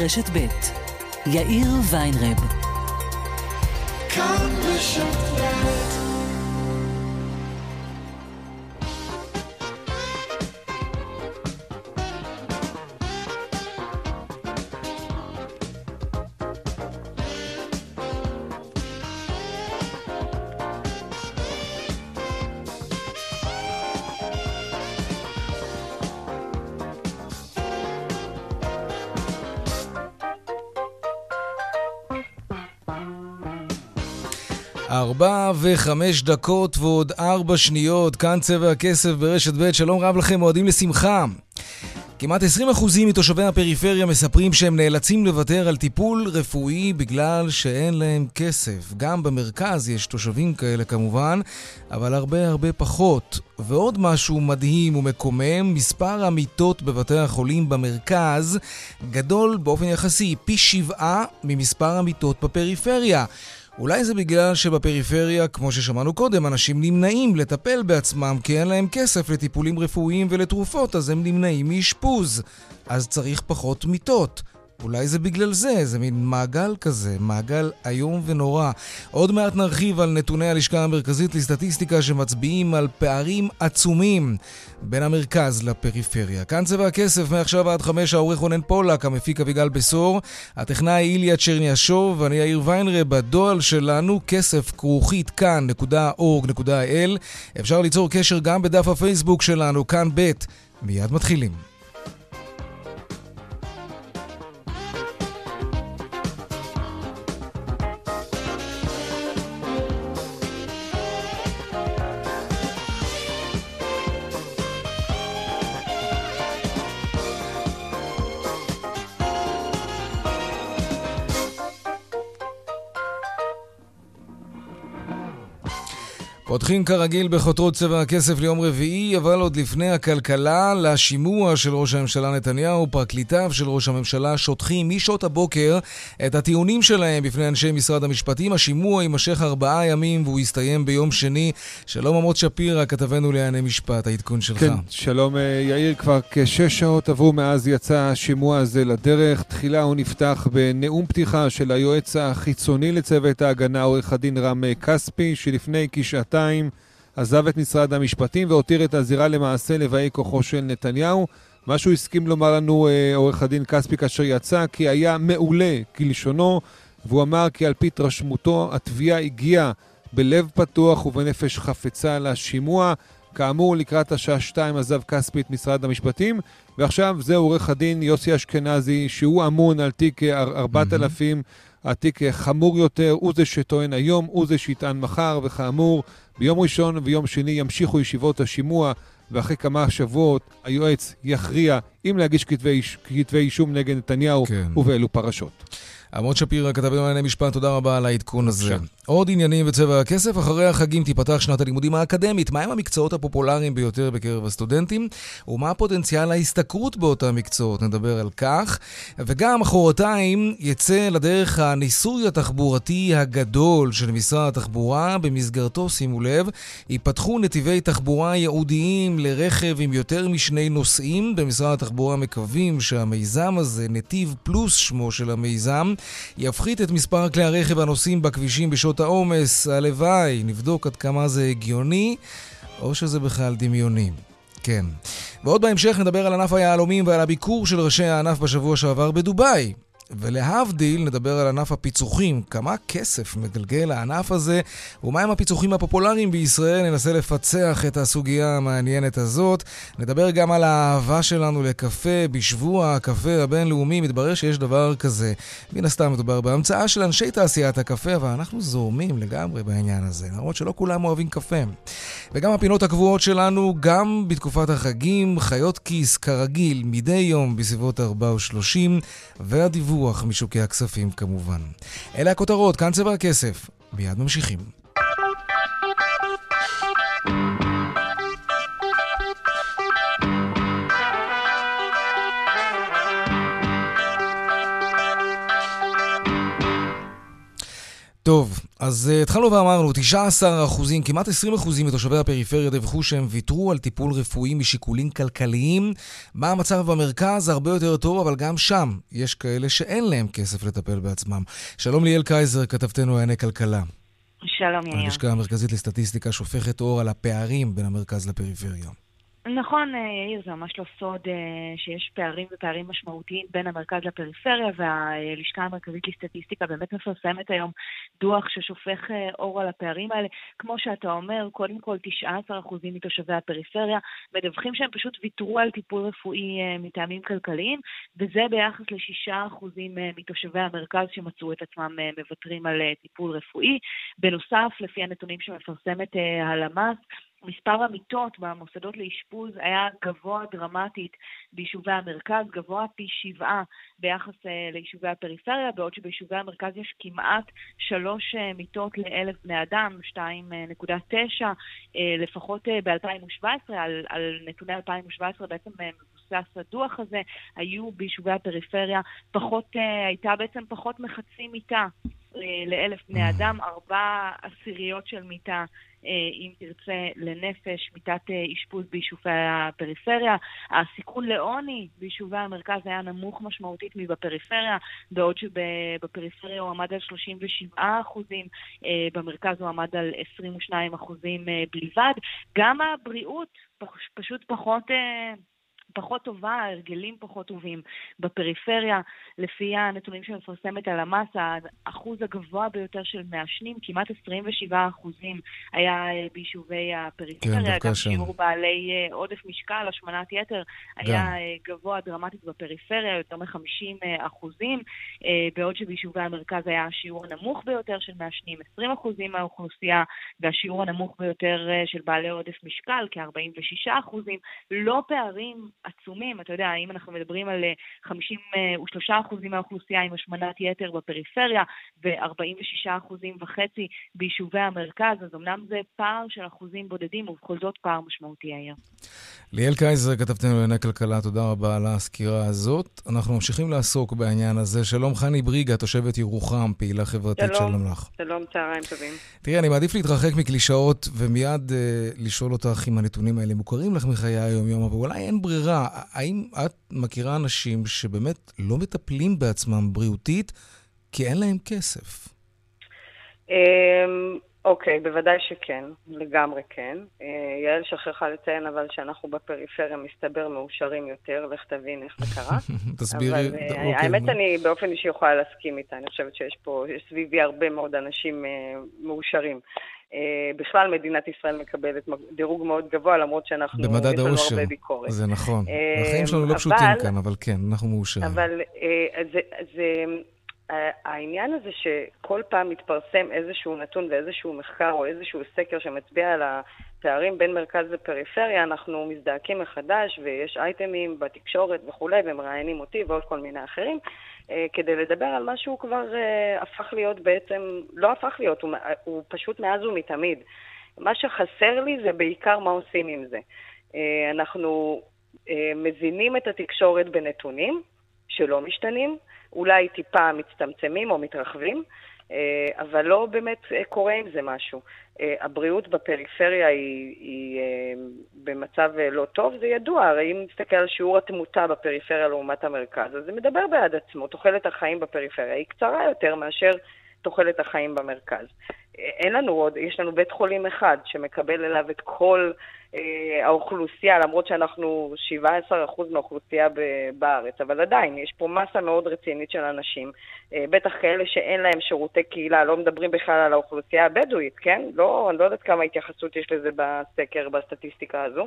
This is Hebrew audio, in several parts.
רשת ב' יאיר ויינרב. כאן בשפט וחמש דקות ועוד ארבע שניות, כאן צבע הכסף ברשת ב', שלום רב לכם, מועדים לשמחה. כמעט 20% מתושבי הפריפריה מספרים שהם נאלצים לוותר על טיפול רפואי בגלל שאין להם כסף. גם במרכז יש תושבים כאלה כמובן, אבל הרבה הרבה פחות. ועוד משהו מדהים ומקומם, מספר המיטות בבתי החולים במרכז גדול באופן יחסי פי שבעה ממספר המיטות בפריפריה. אולי זה בגלל שבפריפריה, כמו ששמענו קודם, אנשים נמנעים לטפל בעצמם כי אין להם כסף לטיפולים רפואיים ולתרופות, אז הם נמנעים מאשפוז. אז צריך פחות מיטות. אולי זה בגלל זה, זה מין מעגל כזה, מעגל איום ונורא. עוד מעט נרחיב על נתוני הלשכה המרכזית לסטטיסטיקה שמצביעים על פערים עצומים בין המרכז לפריפריה. כאן צבע הכסף, מעכשיו עד חמש, העורך רונן פולק, המפיק אביגל בשור, הטכנאי איליה צ'רניאשוב, ואני יאיר ויינרה, בדואל שלנו, כסף כרוכית כאן.org.il. אפשר ליצור קשר גם בדף הפייסבוק שלנו, כאן ב'. מיד מתחילים. פותחים כרגיל בחותרות צבע הכסף ליום רביעי, אבל עוד לפני הכלכלה, לשימוע של ראש הממשלה נתניהו, פרקליטיו של ראש הממשלה שוטחים משעות הבוקר את הטיעונים שלהם בפני אנשי משרד המשפטים. השימוע יימשך ארבעה ימים והוא יסתיים ביום שני. שלום עמוד שפירא, כתבנו לענייני משפט, העדכון שלך. כן, שלום אה, יאיר, כבר כשש שעות עברו מאז יצא השימוע הזה לדרך. תחילה הוא נפתח בנאום פתיחה של היועץ החיצוני לצוות ההגנה, עורך הדין רם כספי, שלפני שנתיים עזב את משרד המשפטים והותיר את הזירה למעשה לבאי כוחו של נתניהו. מה שהוא הסכים לומר לנו אה, עורך הדין כספי כאשר יצא, כי היה מעולה כלשונו, והוא אמר כי על פי התרשמותו התביעה הגיעה בלב פתוח ובנפש חפצה לשימוע. כאמור, לקראת השעה שתיים עזב כספי את משרד המשפטים, ועכשיו זה עורך הדין יוסי אשכנזי, שהוא אמון על תיק 4000 mm-hmm. התיק חמור יותר, הוא זה שטוען היום, הוא זה שיטען מחר, וכאמור, ביום ראשון ויום שני ימשיכו ישיבות השימוע, ואחרי כמה שבועות היועץ יכריע אם להגיש כתבי, כתבי אישום נגד נתניהו כן. ובאילו פרשות. עמוד שפירא, כתב לענייני משפט, תודה רבה על העדכון הזה. עוד עניינים בצבע הכסף, אחרי החגים תיפתח שנת הלימודים האקדמית. מהם המקצועות הפופולריים ביותר בקרב הסטודנטים, ומה פוטנציאל ההשתכרות באותם מקצועות, נדבר על כך. וגם מחרתיים יצא לדרך הניסוי התחבורתי הגדול של משרד התחבורה, במסגרתו, שימו לב, ייפתחו נתיבי תחבורה ייעודיים לרכב עם יותר משני נוסעים. במשרד התחבורה מקווים שהמיזם הזה, נתיב פלוס שמו של המיזם, יפחית את מספר כלי הרכב הנוסעים בכבישים בשעות העומס. הלוואי, נבדוק עד כמה זה הגיוני, או שזה בכלל דמיוני. כן. ועוד בהמשך נדבר על ענף היהלומים ועל הביקור של ראשי הענף בשבוע שעבר בדובאי. ולהבדיל, נדבר על ענף הפיצוחים. כמה כסף מגלגל הענף הזה, ומהם הפיצוחים הפופולריים בישראל. ננסה לפצח את הסוגיה המעניינת הזאת. נדבר גם על האהבה שלנו לקפה. בשבוע הקפה הבינלאומי מתברר שיש דבר כזה. מן הסתם מדובר בהמצאה של אנשי תעשיית הקפה, אבל אנחנו זורמים לגמרי בעניין הזה, למרות שלא כולם אוהבים קפה. וגם הפינות הקבועות שלנו, גם בתקופת החגים, חיות כיס כרגיל, מדי יום בסביבות 4 ו-30, והדיווח דיווח משוקי הכספים כמובן. אלה הכותרות, כאן צבע הכסף. מיד ממשיכים. טוב, אז uh, התחלנו ואמרנו, 19 אחוזים, כמעט 20 אחוזים מתושבי הפריפריה דיווחו שהם ויתרו על טיפול רפואי משיקולים כלכליים. מה המצב במרכז? הרבה יותר טוב, אבל גם שם יש כאלה שאין להם כסף לטפל בעצמם. שלום ליאל קייזר, כתבתנו לענייני כלכלה. שלום יאיר. הלשכה המרכזית לסטטיסטיקה שופכת אור על הפערים בין המרכז לפריפריה. נכון, אה, יאיר, זה ממש לא סוד אה, שיש פערים ופערים משמעותיים בין המרכז לפריפריה, והלשכה המרכזית לסטטיסטיקה באמת מפרסמת היום דוח ששופך אה, אור על הפערים האלה. כמו שאתה אומר, קודם כל 19% מתושבי הפריפריה מדווחים שהם פשוט ויתרו על טיפול רפואי מטעמים כלכליים, וזה ביחס ל-6% מתושבי המרכז שמצאו את עצמם מוותרים על טיפול רפואי. בנוסף, לפי הנתונים שמפרסמת הלמ"ס, מספר המיטות במוסדות לאשפוז היה גבוה דרמטית ביישובי המרכז, גבוה פי שבעה ביחס uh, ליישובי הפריפריה, בעוד שביישובי המרכז יש כמעט שלוש uh, מיטות לאלף בני אדם, 2.9 uh, לפחות uh, ב-2017, על, על נתוני 2017 בעצם מבוסס הזה, היו ביישובי הפריפריה פחות, הייתה בעצם פחות מחצי מיטה לאלף בני mm. אדם, ארבע עשיריות של מיטה, אה, אם תרצה, לנפש, מיטת אה, אשפוז ביישובי הפריפריה. הסיכון לעוני ביישובי המרכז היה נמוך משמעותית מבפריפריה, בעוד שבפריפריה הוא עמד על 37 אחוזים, אה, במרכז הוא עמד על 22 אחוזים בלבד. גם הבריאות פשוט פחות... פחות טובה, הרגלים פחות טובים בפריפריה. לפי הנתונים שמפרסמת הלמ"ס, האחוז הגבוה ביותר של מעשנים, כמעט 27 אחוזים, היה אה, ביישובי הפריפריה. כן, גם שיעור בעלי אה, עודף משקל, השמנת יתר, היה גם. אה, גבוה דרמטית בפריפריה, יותר מ-50 אחוזים, בעוד שביישובי המרכז היה השיעור הנמוך ביותר של מעשנים, 20 אחוזים מהאוכלוסייה, והשיעור הנמוך ביותר של בעלי עודף משקל, כ-46 אחוזים. לא פערים עצומים. אתה יודע, אם אנחנו מדברים על 53% אה, מהאוכלוסייה עם השמנת יתר בפריפריה ו-46% וחצי ביישובי המרכז, אז אמנם זה פער של אחוזים בודדים, ובכל זאת פער משמעותי היה. ליאל קייזר, כתבתנו לענייני כלכלה, תודה רבה על הסקירה הזאת. אנחנו ממשיכים לעסוק בעניין הזה. שלום חני בריגה, תושבת ירוחם, פעילה חברתית, שלום, שלום לך. שלום, צהריים טובים. תראי, אני מעדיף להתרחק מקלישאות ומיד uh, לשאול אותך אם הנתונים האלה מוכרים לך מחיי היום-יום, אבל אולי אין ברירה. ברירה. האם את מכירה אנשים שבאמת לא מטפלים בעצמם בריאותית כי אין להם כסף? אוקיי, בוודאי שכן, לגמרי כן. אה, יעל שכחה לציין אבל שאנחנו בפריפריה מסתבר מאושרים יותר, לך תבין איך זה קרה. תסבירי. אבל אה, אוקיי. האמת, אני באופן אישי יכולה להסכים איתה, אני חושבת שיש פה, יש סביבי הרבה מאוד אנשים אה, מאושרים. בכלל מדינת ישראל מקבלת דירוג מאוד גבוה, למרות שאנחנו, במדד האושר. זה נכון. החיים שלנו לא פשוטים כאן, אבל כן, אנחנו מאושרים. אבל זה, זה, העניין הזה שכל פעם מתפרסם איזשהו נתון ואיזשהו מחקר או איזשהו סקר שמצביע על הפערים בין מרכז לפריפריה, אנחנו מזדעקים מחדש ויש אייטמים בתקשורת וכולי, ומראיינים אותי ועוד כל מיני אחרים, אה, כדי לדבר על מה שהוא כבר uh, הפך להיות בעצם, לא הפך להיות, הוא, הוא פשוט מאז ומתמיד. מה שחסר לי זה בעיקר מה עושים עם זה. Uh, אנחנו מזינים את התקשורת בנתונים שלא משתנים, אולי טיפה מצטמצמים או מתרחבים, אה, אבל לא באמת אה, קורה עם זה משהו. אה, הבריאות בפריפריה היא, היא במצב לא טוב, זה ידוע, הרי אם נסתכל על שיעור התמותה בפריפריה לעומת המרכז, אז זה מדבר בעד עצמו. תוחלת החיים בפריפריה היא קצרה יותר מאשר תוחלת החיים במרכז. אין לנו עוד, יש לנו בית חולים אחד שמקבל אליו את כל אה, האוכלוסייה, למרות שאנחנו 17% מהאוכלוסייה בארץ, אבל עדיין, יש פה מסה מאוד רצינית של אנשים, אה, בטח כאלה שאין להם שירותי קהילה, לא מדברים בכלל על האוכלוסייה הבדואית, כן? לא, אני לא יודעת כמה התייחסות יש לזה בסקר, בסטטיסטיקה הזו. אה,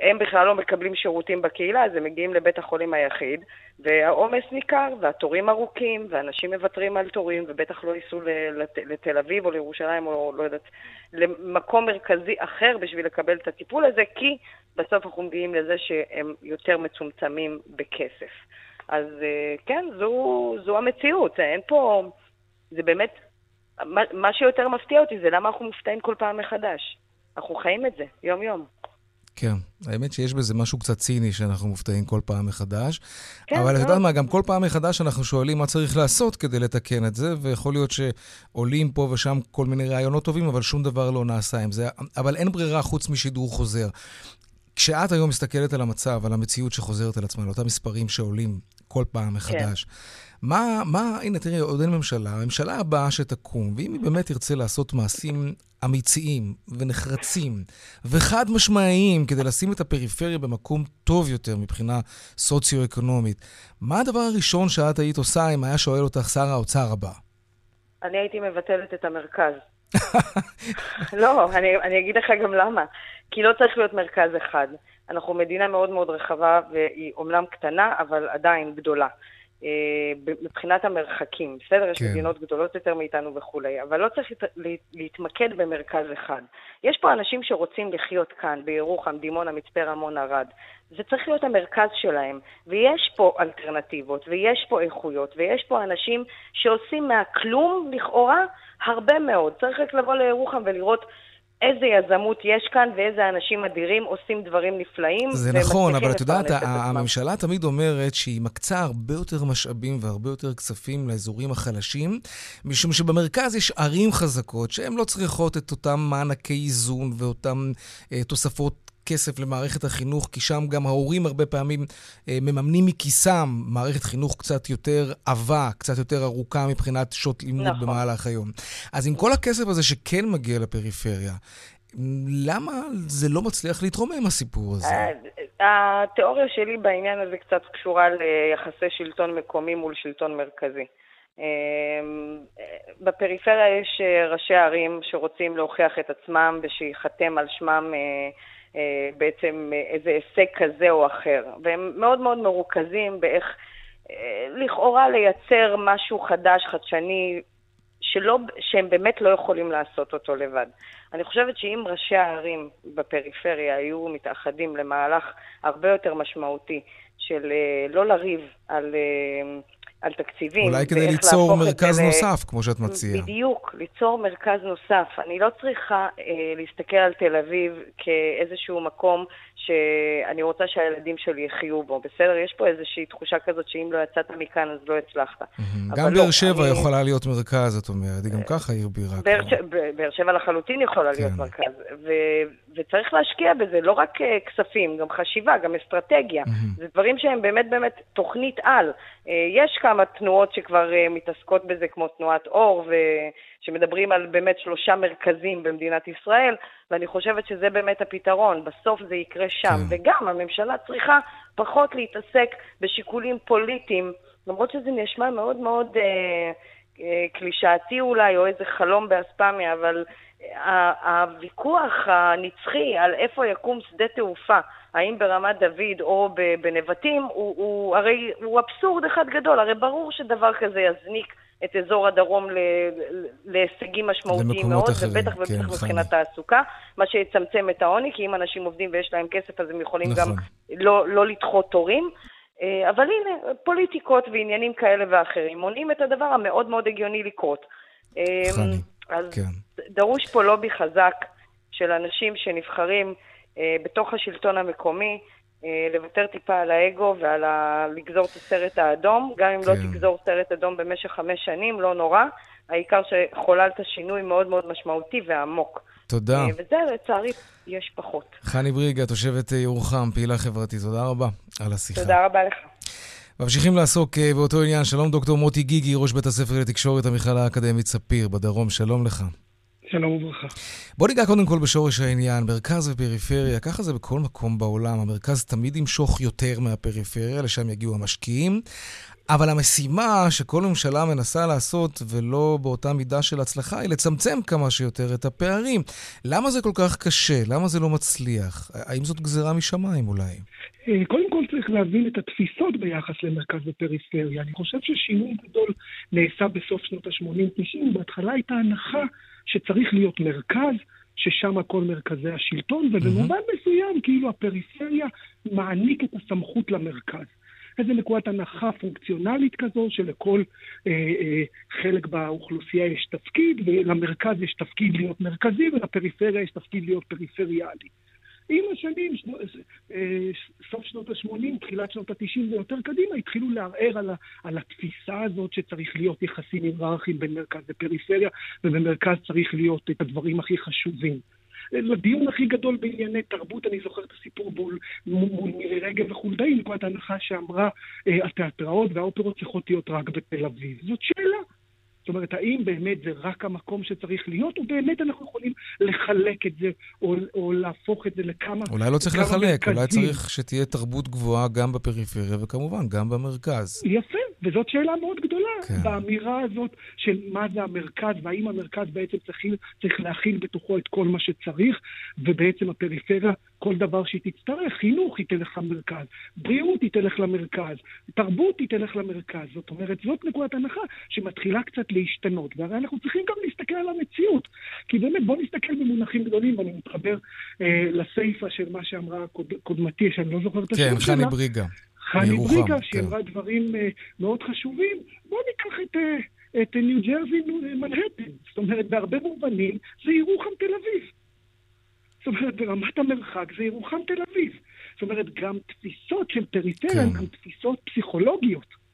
הם בכלל לא מקבלים שירותים בקהילה, אז הם מגיעים לבית החולים היחיד, והעומס ניכר, והתורים ארוכים, ואנשים מוותרים על תורים, ובטח לא ייסעו לתל אביב או לירושלים או לא יודעת, למקום מרכזי אחר בשביל לקבל את הטיפול הזה, כי בסוף אנחנו מגיעים לזה שהם יותר מצומצמים בכסף. אז אה, כן, זו, זו המציאות, אין פה, זה באמת, מה, מה שיותר מפתיע אותי זה למה אנחנו מופתעים כל פעם מחדש. אנחנו חיים את זה, יום-יום. כן, האמת שיש בזה משהו קצת ציני שאנחנו מופתעים כל פעם מחדש. כן, אבל את יודעת מה, גם כל פעם מחדש אנחנו שואלים מה צריך לעשות כדי לתקן את זה, ויכול להיות שעולים פה ושם כל מיני רעיונות טובים, אבל שום דבר לא נעשה עם זה. אבל אין ברירה חוץ משידור חוזר. כשאת היום מסתכלת על המצב, על המציאות שחוזרת על עצמה, על אותם מספרים שעולים כל פעם מחדש, כן. מה, מה, הנה תראי, עוד אין ממשלה, הממשלה הבאה שתקום, ואם היא באמת תרצה לעשות מעשים אמיציים ונחרצים וחד משמעיים כדי לשים את הפריפריה במקום טוב יותר מבחינה סוציו-אקונומית, מה הדבר הראשון שאת היית עושה אם היה שואל אותך שר האוצר הבא? אני הייתי מבטלת את המרכז. לא, אני, אני אגיד לך גם למה. כי לא צריך להיות מרכז אחד. אנחנו מדינה מאוד מאוד רחבה, והיא אומנם קטנה, אבל עדיין גדולה. אה, מבחינת המרחקים, בסדר? כן. יש מדינות גדולות יותר מאיתנו וכולי, אבל לא צריך להתמקד במרכז אחד. יש פה אנשים שרוצים לחיות כאן, בירוחם, דימונה, מצפה רמון, ערד. זה צריך להיות המרכז שלהם, ויש פה אלטרנטיבות, ויש פה איכויות, ויש פה אנשים שעושים מהכלום, לכאורה, הרבה מאוד. צריך רק לבוא לירוחם ולראות איזה יזמות יש כאן ואיזה אנשים אדירים עושים דברים נפלאים. זה נכון, אבל את יודעת, הממשלה תמיד אומרת שהיא מקצה הרבה יותר משאבים והרבה יותר כספים לאזורים החלשים, משום שבמרכז יש ערים חזקות שהן לא צריכות את אותם מענקי איזון ואותן אה, תוספות כסף למערכת החינוך, כי שם גם ההורים הרבה פעמים אה, מממנים מכיסם מערכת חינוך קצת יותר עבה, קצת יותר ארוכה מבחינת שעות לימוד נכון. במהלך היום. אז עם כל הכסף הזה שכן מגיע לפריפריה, למה זה לא מצליח להתרומם, הסיפור הזה? אה, התיאוריה שלי בעניין הזה קצת קשורה ליחסי שלטון מקומי מול שלטון מרכזי. אה, בפריפריה יש אה, ראשי ערים שרוצים להוכיח את עצמם ושייחתם על שמם בעצם איזה הישג כזה או אחר. והם מאוד מאוד מרוכזים באיך אה, לכאורה לייצר משהו חדש, חדשני, שלא, שהם באמת לא יכולים לעשות אותו לבד. אני חושבת שאם ראשי הערים בפריפריה היו מתאחדים למהלך הרבה יותר משמעותי של אה, לא לריב על על תקציבים. אולי כדי ליצור מרכז נוסף, ל... כמו שאת מציעה. בדיוק, ליצור מרכז נוסף. אני לא צריכה אה, להסתכל על תל אביב כאיזשהו מקום שאני רוצה שהילדים שלי יחיו בו, בסדר? יש פה איזושהי תחושה כזאת שאם לא יצאת מכאן אז לא הצלחת. Mm-hmm. גם לא, באר שבע אני... יכולה להיות מרכז, את אומרת, היא גם ככה עיר בירה. באר שבע לחלוטין יכולה כן. להיות מרכז. ו... וצריך להשקיע בזה, לא רק uh, כספים, גם חשיבה, גם אסטרטגיה. זה דברים שהם באמת באמת תוכנית על. Uh, יש כמה תנועות שכבר uh, מתעסקות בזה, כמו תנועת אור, שמדברים על באמת שלושה מרכזים במדינת ישראל, ואני חושבת שזה באמת הפתרון. בסוף זה יקרה שם. כן. וגם הממשלה צריכה פחות להתעסק בשיקולים פוליטיים, למרות שזה נשמע מאוד מאוד... Uh, קלישאתי אולי, או איזה חלום באספמיה, אבל הוויכוח הנצחי על איפה יקום שדה תעופה, האם ברמת דוד או בנבטים, הוא, הוא הרי הוא אבסורד אחד גדול. הרי ברור שדבר כזה יזניק את אזור הדרום להישגים משמעותיים מאוד, אחרים, ובטח ובטח כן, מבחינת תעסוקה, מה שיצמצם את העוני, כי אם אנשים עובדים ויש להם כסף, אז הם יכולים נכון. גם לא, לא לדחות תורים. אה, אבל הנה, פוליטיקות ועניינים כאלה ואחרים מונעים את הדבר המאוד מאוד הגיוני לקרות. אה, חני. אז כן. דרוש פה לובי חזק של אנשים שנבחרים בתוך השלטון המקומי, אה, לוותר טיפה על האגו ועל ה... לגזור את הסרט האדום. גם אם לא כן. לא תגזור סרט אדום במשך חמש שנים, לא נורא. העיקר שחוללת שינוי מאוד מאוד משמעותי ועמוק. תודה. אה, וזה, לצערי, יש פחות. חני בריגה, תושבת ירוחם, פעילה חברתית, תודה רבה על השיחה. תודה רבה לך. ממשיכים לעסוק אה, באותו עניין. שלום דוקטור מוטי גיגי, ראש בית הספר לתקשורת המכללה האקדמית ספיר בדרום, שלום לך. שלום וברכה. בוא ניגע קודם כל בשורש העניין, מרכז ופריפריה, ככה זה בכל מקום בעולם, המרכז תמיד ימשוך יותר מהפריפריה, לשם יגיעו המשקיעים, אבל המשימה שכל ממשלה מנסה לעשות, ולא באותה מידה של הצלחה, היא לצמצם כמה שיותר את הפערים. למה זה כל כך קשה? למה זה לא מצליח? האם זאת גזירה משמיים אולי? אה, קודם כל צריך להבין את התפיסות ביחס למרכז ופריפריה. אני חושב ששינוי גדול נעשה בסוף שנות ה-80-90. בהתחלה הייתה הנחה שצריך להיות מרכז, ששם כל מרכזי השלטון, ובמובן mm-hmm. מסוים כאילו הפריפריה מעניק את הסמכות למרכז. איזה נקודת הנחה פונקציונלית כזו, שלכל אה, אה, חלק באוכלוסייה יש תפקיד, ולמרכז יש תפקיד להיות מרכזי, ולפריפריה יש תפקיד להיות פריפריאלי. עם השנים, שנו, אה, סוף שנות ה-80, תחילת שנות ה-90 ויותר קדימה, התחילו לערער על, על התפיסה הזאת שצריך להיות יחסים היררכיים בין מרכז לפריפריה, ובמרכז צריך להיות את הדברים הכי חשובים. לדיון הכי גדול בענייני תרבות, אני זוכר את הסיפור מול, מול מירי רגב וחולדאי, נקודת הנחה שאמרה, אה, התיאטראות והאופרות צריכות להיות רק בתל אביב. זאת שאלה. זאת אומרת, האם באמת זה רק המקום שצריך להיות, או באמת אנחנו יכולים לחלק את זה, או, או להפוך את זה לכמה... אולי לא צריך לחלק, מרכזים. אולי צריך שתהיה תרבות גבוהה גם בפריפריה, וכמובן, גם במרכז. יפה, וזאת שאלה מאוד גדולה, כן. באמירה הזאת של מה זה המרכז, והאם המרכז בעצם צריך, צריך להכיל בתוכו את כל מה שצריך, ובעצם הפריפריה כל דבר שהיא תצטרך, חינוך היא תלך למרכז, בריאות היא תלך למרכז, תרבות היא תלך למרכז. זאת אומרת, זאת נקודת הנחה שמתחילה קצת להשתנות. והרי אנחנו צריכים גם להסתכל על המציאות. כי באמת, בואו נסתכל במונחים גדולים, ואני מתחבר אה, לסיפה של מה שאמרה קוד, קודמתי, שאני לא זוכר את השם כן, שלה. כן, חני בריגה. חני בריגה, שהיא כן. דברים אה, מאוד חשובים. בואו ניקח את... אה, את ניו ג'רזי מנהטן. זאת אומרת, בהרבה מובנים זה ירוחם תל אביב. זאת אומרת, ברמת המרחק זה ירוחם תל אביב. זאת אומרת, גם תפיסות של פריפריה הן כן. גם תפיסות פסיכולוגיות.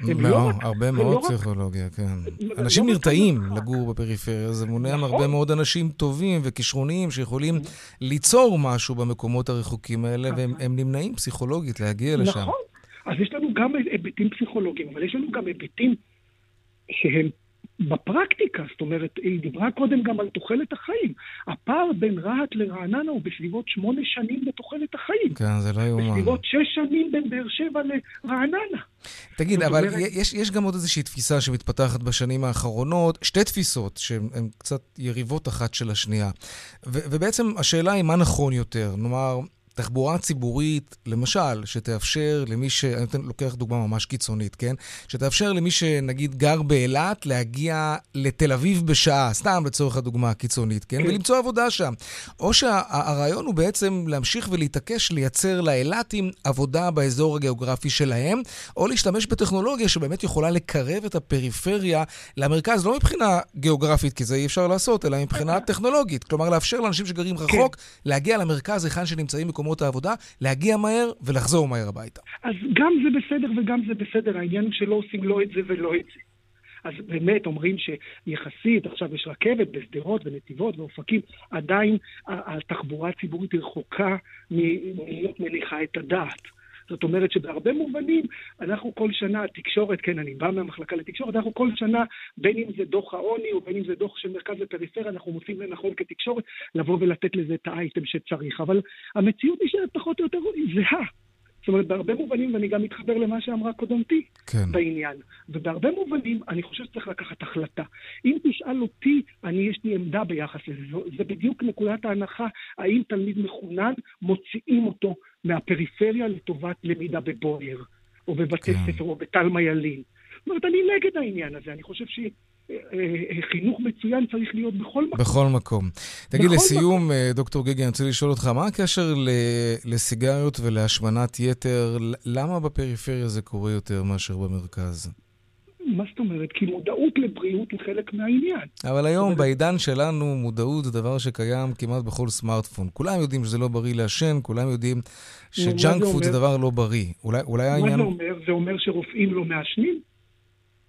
לא, לא רק, הרבה מאוד לא פסיכולוגיה, רק, כן. לא אנשים לא נרתעים לגור בפריפריה, זה מונע נכון. מהרבה מאוד אנשים טובים וכישרוניים שיכולים ליצור משהו במקומות הרחוקים האלה, נכון. והם נמנעים פסיכולוגית להגיע לשם. נכון. אז יש לנו גם היבטים פסיכולוגיים, אבל יש לנו גם היבטים שהם בפרקטיקה, זאת אומרת, היא דיברה קודם גם על תוחלת החיים. הפער בין רהט לרעננה הוא בסביבות שמונה שנים בתוחלת החיים. כן, זה לא יאומן. בסביבות שש שנים בין באר שבע לרעננה. תגיד, אבל אומרת... יש, יש גם עוד איזושהי תפיסה שמתפתחת בשנים האחרונות, שתי תפיסות שהן קצת יריבות אחת של השנייה. ו- ובעצם השאלה היא מה נכון יותר. נאמר, תחבורה ציבורית, למשל, שתאפשר למי ש... אני נותן, לוקח דוגמה ממש קיצונית, כן? שתאפשר למי שנגיד גר באילת להגיע לתל אביב בשעה, סתם לצורך הדוגמה הקיצונית, כן? כן. ולמצוא עבודה שם. או שהרעיון הוא בעצם להמשיך ולהתעקש לייצר לאילתים עבודה באזור הגיאוגרפי שלהם, או להשתמש בטכנולוגיה שבאמת יכולה לקרב את הפריפריה למרכז, לא מבחינה גיאוגרפית, כי זה אי אפשר לעשות, אלא מבחינה טכנולוגית. כלומר, לאפשר לאנשים שגרים רחוק כן. להגיע למרכז היכן שנמצאים מקומות העבודה, להגיע מהר ולחזור מהר הביתה. אז גם זה בסדר וגם זה בסדר, העניין הוא שלא עושים לא את זה ולא את זה. אז באמת אומרים שיחסית, עכשיו יש רכבת בשדרות ונתיבות ואופקים, עדיין התחבורה הציבורית רחוקה מלהיות מניחה את הדעת. זאת אומרת שבהרבה מובנים, אנחנו כל שנה, התקשורת, כן, אני בא מהמחלקה לתקשורת, אנחנו כל שנה, בין אם זה דוח העוני או בין אם זה דוח של מרכז ופריפריה, אנחנו מוצאים לנכון כתקשורת לבוא ולתת לזה את האייטם שצריך. אבל המציאות נשארת פחות או יותר זהה. זאת אומרת, בהרבה מובנים, ואני גם מתחבר למה שאמרה קודמתי כן. בעניין, ובהרבה מובנים אני חושב שצריך לקחת החלטה. אם תשאל אותי, אני יש לי עמדה ביחס לזה. זה בדיוק נקודת ההנחה, האם תלמיד מחונן, מוציאים אותו מהפריפריה לטובת למידה בבוייר, או בבתי כן. ספר, או בטלמה ילין. זאת אומרת, אני נגד העניין הזה, אני חושב ש... חינוך מצוין צריך להיות בכל מקום. בכל מקום. תגיד, לסיום, מקום. אה, דוקטור גיגי, אני רוצה לשאול אותך, מה הקשר לסיגריות ולהשמנת יתר? למה בפריפריה זה קורה יותר מאשר במרכז? מה זאת אומרת? כי מודעות לבריאות היא חלק מהעניין. אבל היום, בעידן שלנו, מודעות זה דבר שקיים כמעט בכל סמארטפון. כולם יודעים שזה לא בריא לעשן, כולם יודעים שג'אנק פוד זה דבר לא בריא. אולי, אולי מה העניין... מה זה אומר? זה אומר שרופאים לא מעשנים?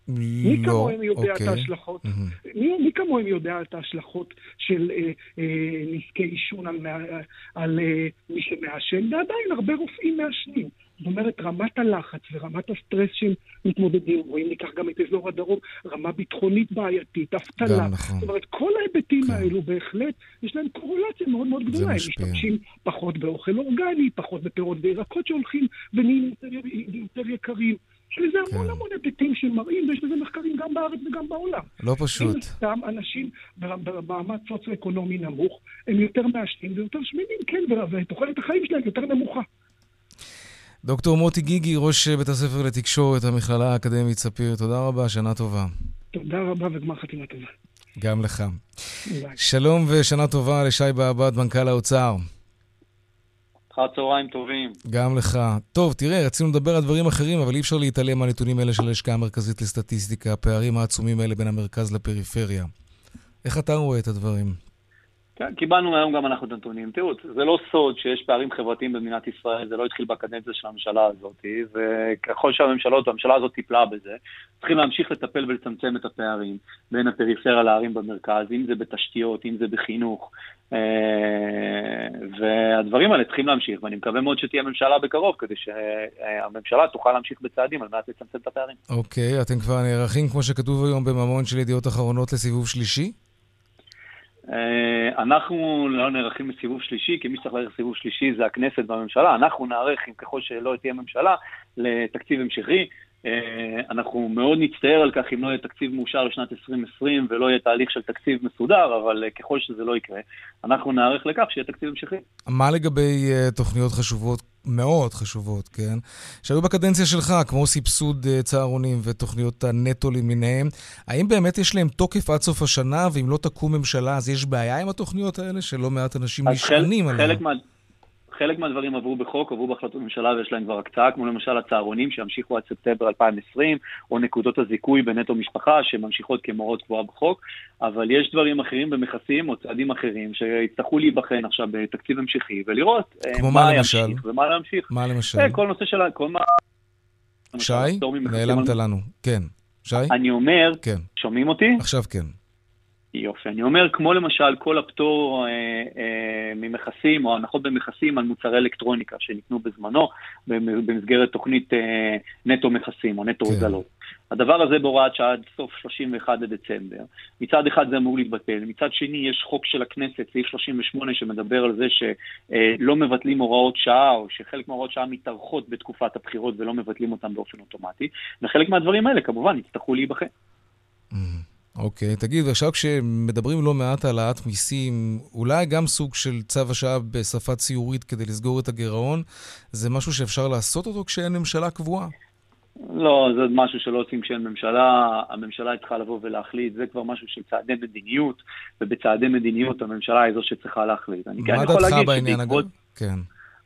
מי לא, כמוהם יודע אוקיי. את ההשלכות? Mm-hmm. מי, מי כמוהם יודע את ההשלכות של אה, אה, נזקי עישון על, על אה, מי שמעשן? ועדיין הרבה רופאים מעשנים. זאת אומרת, רמת הלחץ ורמת הסטרס שהם מתמודדים, או אם ניקח גם את אזור הדרום, רמה ביטחונית בעייתית, אבטלה. נכון. זאת אומרת, כל ההיבטים כן. האלו בהחלט, יש להם קורולציה מאוד מאוד גדולה. הם משתמשים פחות באוכל אורגני, פחות בפירות וירקות שהולכים ונהיים יותר, יותר יקרים. יש לזה כן. המון המון היבטים שמראים, ויש לזה מחקרים גם בארץ וגם בעולם. לא פשוט. מן סתם אנשים במעמד סוציו-אקונומי נמוך, הם יותר מעשנים ויותר שמנים, כן, ותוחלת החיים שלהם יותר נמוכה. דוקטור מוטי גיגי, ראש בית הספר לתקשורת, המכללה האקדמית ספיר, תודה רבה, שנה טובה. תודה רבה וגמר חתימה טובה. גם לך. ביי. שלום ושנה טובה לשי בעבד, מנכ"ל האוצר. אחר צהריים טובים. גם לך. טוב, תראה, רצינו לדבר על דברים אחרים, אבל אי אפשר להתעלם מהנתונים האלה של הלשכה המרכזית לסטטיסטיקה, הפערים העצומים האלה בין המרכז לפריפריה. איך אתה רואה את הדברים? כן, קיבלנו היום גם אנחנו את הנתונים. תראו, זה לא סוד שיש פערים חברתיים במדינת ישראל, זה לא התחיל בקדנציה של הממשלה הזאת, וככל שהממשלות, הממשלה הזאת טיפלה בזה, צריכים להמשיך לטפל ולצמצם את הפערים בין הפריפריה לערים במרכז, אם זה בתשתיות, אם זה בחינוך, אה, והדברים האלה צריכים להמשיך, ואני מקווה מאוד שתהיה ממשלה בקרוב, כדי שהממשלה תוכל להמשיך בצעדים על מנת לצמצם את הפערים. אוקיי, okay, אתם כבר נערכים, כמו שכתוב היום בממון של ידיעות אחרונות, לסיבוב שלישי? אה, אנחנו לא נערכים לסיבוב שלישי, כי מי שצריך ללכת לסיבוב שלישי זה הכנסת והממשלה. אנחנו נערך, אם ככל שלא תהיה ממשלה, לתקציב המשכי. אה, אנחנו מאוד נצטער על כך אם לא יהיה תקציב מאושר לשנת 2020 ולא יהיה תהליך של תקציב מסודר, אבל אה, ככל שזה לא יקרה, אנחנו נערך לכך שיהיה תקציב המשכי. מה לגבי תוכניות חשובות, מאוד חשובות, כן, שהיו בקדנציה שלך, כמו סבסוד uh, צהרונים ותוכניות הנטו למיניהם, האם באמת יש להם תוקף עד סוף השנה, ואם לא תקום ממשלה, אז יש בעיה עם התוכניות האלה, שלא מעט אנשים נשענים עליהן? חלק מהדברים עברו בחוק, עברו בהחלטות ממשלה ויש להם כבר הקצאה, כמו למשל הצהרונים שימשיכו עד ספטמבר 2020, או נקודות הזיכוי בנטו משפחה שממשיכות כמורות קבועה בחוק, אבל יש דברים אחרים במכסים או צעדים אחרים שיצטרכו להיבחן עכשיו בתקציב המשכי ולראות אה, מה, מה ימשיך ומה להמשיך. מה למשל? אה, כל נושא של... כל מה... שי, נעלמת לנו. כן. שי? אני אומר, כן. שומעים אותי? עכשיו כן. יופי. אני אומר, כמו למשל כל הפטור אה, אה, ממכסים או הנחות במכסים על מוצרי אלקטרוניקה שניתנו בזמנו במסגרת תוכנית אה, נטו מכסים או נטו כן. הוזלות. הדבר הזה בהוראת שעה עד סוף 31 לדצמבר. מצד אחד זה אמור להתבטל, מצד שני יש חוק של הכנסת, סעיף 38, שמדבר על זה שלא מבטלים הוראות שעה, או שחלק מהוראות שעה מתארכות בתקופת הבחירות ולא מבטלים אותן באופן אוטומטי, וחלק מהדברים האלה כמובן יצטרכו להיבחן. Mm-hmm. אוקיי, תגיד, ועכשיו כשמדברים לא מעט על העלאת מיסים, אולי גם סוג של צו השעה בשפה ציורית כדי לסגור את הגירעון, זה משהו שאפשר לעשות אותו כשאין ממשלה קבועה? לא, זה משהו שלא עושים כשאין ממשלה, הממשלה צריכה לבוא ולהחליט, זה כבר משהו של צעדי מדיניות, ובצעדי מדיניות הממשלה היא זו שצריכה להחליט. מה דעתך בעניין אגב? כן.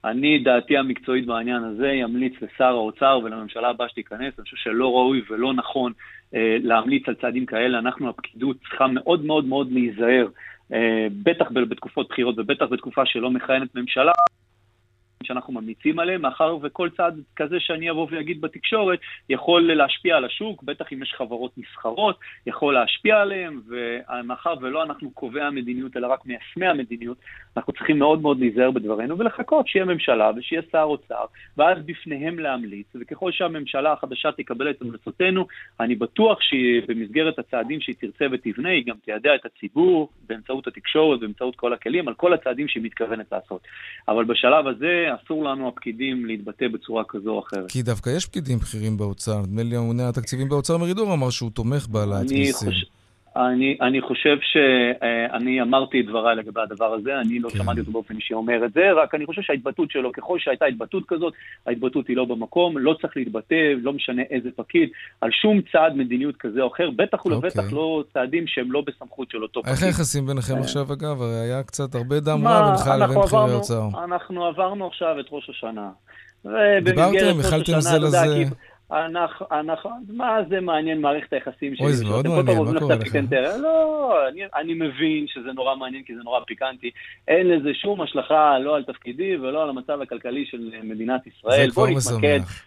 אני, דעתי המקצועית בעניין הזה, ימליץ לשר האוצר ולממשלה הבאה שתיכנס, אני חושב שלא ראוי ולא נכון אה, להמליץ על צעדים כאלה. אנחנו, הפקידות, צריכה מאוד מאוד מאוד להיזהר, אה, בטח בתקופות בחירות ובטח בתקופה שלא מכהנת ממשלה. שאנחנו ממליצים עליהם, מאחר וכל צעד כזה שאני אבוא ואגיד בתקשורת יכול להשפיע על השוק, בטח אם יש חברות נסחרות, יכול להשפיע עליהם, ומאחר ולא אנחנו קובעי המדיניות, אלא רק מיישמי המדיניות, אנחנו צריכים מאוד מאוד להיזהר בדברינו ולחכות שיהיה ממשלה ושיהיה שר אוצר, ואז בפניהם להמליץ, וככל שהממשלה החדשה תקבל את המלצותינו, אני בטוח שבמסגרת הצעדים שהיא תרצה ותבנה, היא גם תיידע את הציבור באמצעות התקשורת, באמצעות כל הכלים, על כל הצעדים שהיא מתכוונת לעשות. אבל בשלב הזה, אסור לנו הפקידים להתבטא בצורה כזו או אחרת. כי דווקא יש פקידים בכירים באוצר. נדמה לי הממונה התקציבים באוצר מרידור אמר שהוא תומך בהעלאת מיסים. חוש... אני, אני חושב שאני אמרתי את דבריי לגבי הדבר הזה, אני לא כן. שמעתי אותו באופן אישי אומר את זה, רק אני חושב שההתבטאות שלו, ככל שהייתה התבטאות כזאת, ההתבטאות היא לא במקום, לא צריך להתבטא, לא משנה איזה פקיד, על שום צעד מדיניות כזה או אחר, בטח ולבטח אוקיי. לא צעדים שהם לא בסמכות של אותו פקיד. איך היחסים ביניכם אה. עכשיו, אגב? הרי היה קצת הרבה דם רע בינך לבין בכירי האוצר. אנחנו עברנו עכשיו את ראש השנה. דיברתם, החלתם זה לזה. אנחנו, אנחנו, מה זה מעניין מערכת היחסים שלי? אוי, זה מאוד מעניין, מה קורה לכם? לא, אני, אני מבין שזה נורא מעניין כי זה נורא פיקנטי. אין לזה שום השלכה לא על תפקידי ולא על המצב הכלכלי של מדינת ישראל. זה כבר משמח.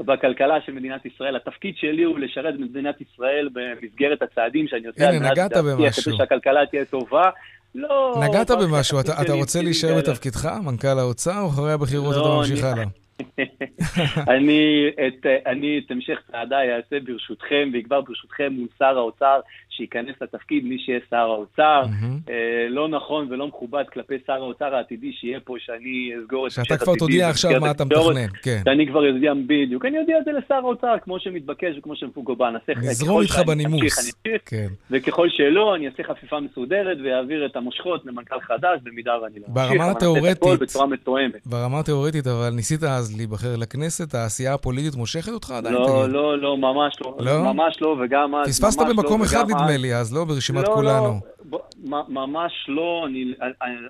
בכלכלה של מדינת ישראל. התפקיד שלי הוא לשרת את מדינת ישראל במסגרת הצעדים שאני עושה מנת להבטיח כדי שהכלכלה תהיה טובה. לא... נגעת במשהו, אתה, אתה רוצה להישאר בתפקידך, מנכ"ל האוצר, או אחרי הבחירות לא, אתה ממשיך הלאה? אני, את, המשך צעדיי אעשה ברשותכם, ואקבע ברשותכם מול שר האוצר שייכנס לתפקיד מי שיהיה שר האוצר. Mm-hmm. אה, לא נכון ולא מכובד כלפי שר האוצר העתידי שיהיה פה, שאני אסגור את שאתה כבר תודיע עכשיו מה אתה מתכנן, כן. שאני כבר אודיע בדיוק. אני אודיע את זה לשר האוצר, כמו שמתבקש וכמו שמפוגובן. נזרום איתך בנימוס. כן. וככל שלא, אני אעשה חפיפה מסודרת ואעביר את המושכות למנכ"ל חדש, במידה ואני לא ברמה התיאורטית. ברמה התיאורטית, אבל ניסית אז להיבחר לכנסת, העשייה הפוליטית מושכת אותך עדיין? לא, לא, לא, ממש לא. לא? ממש לא, וגם אז, פספסת במקום לא, אחד, נדמה לי, אז לא? ברשימת לא, כולנו. לא, ממש לא, אני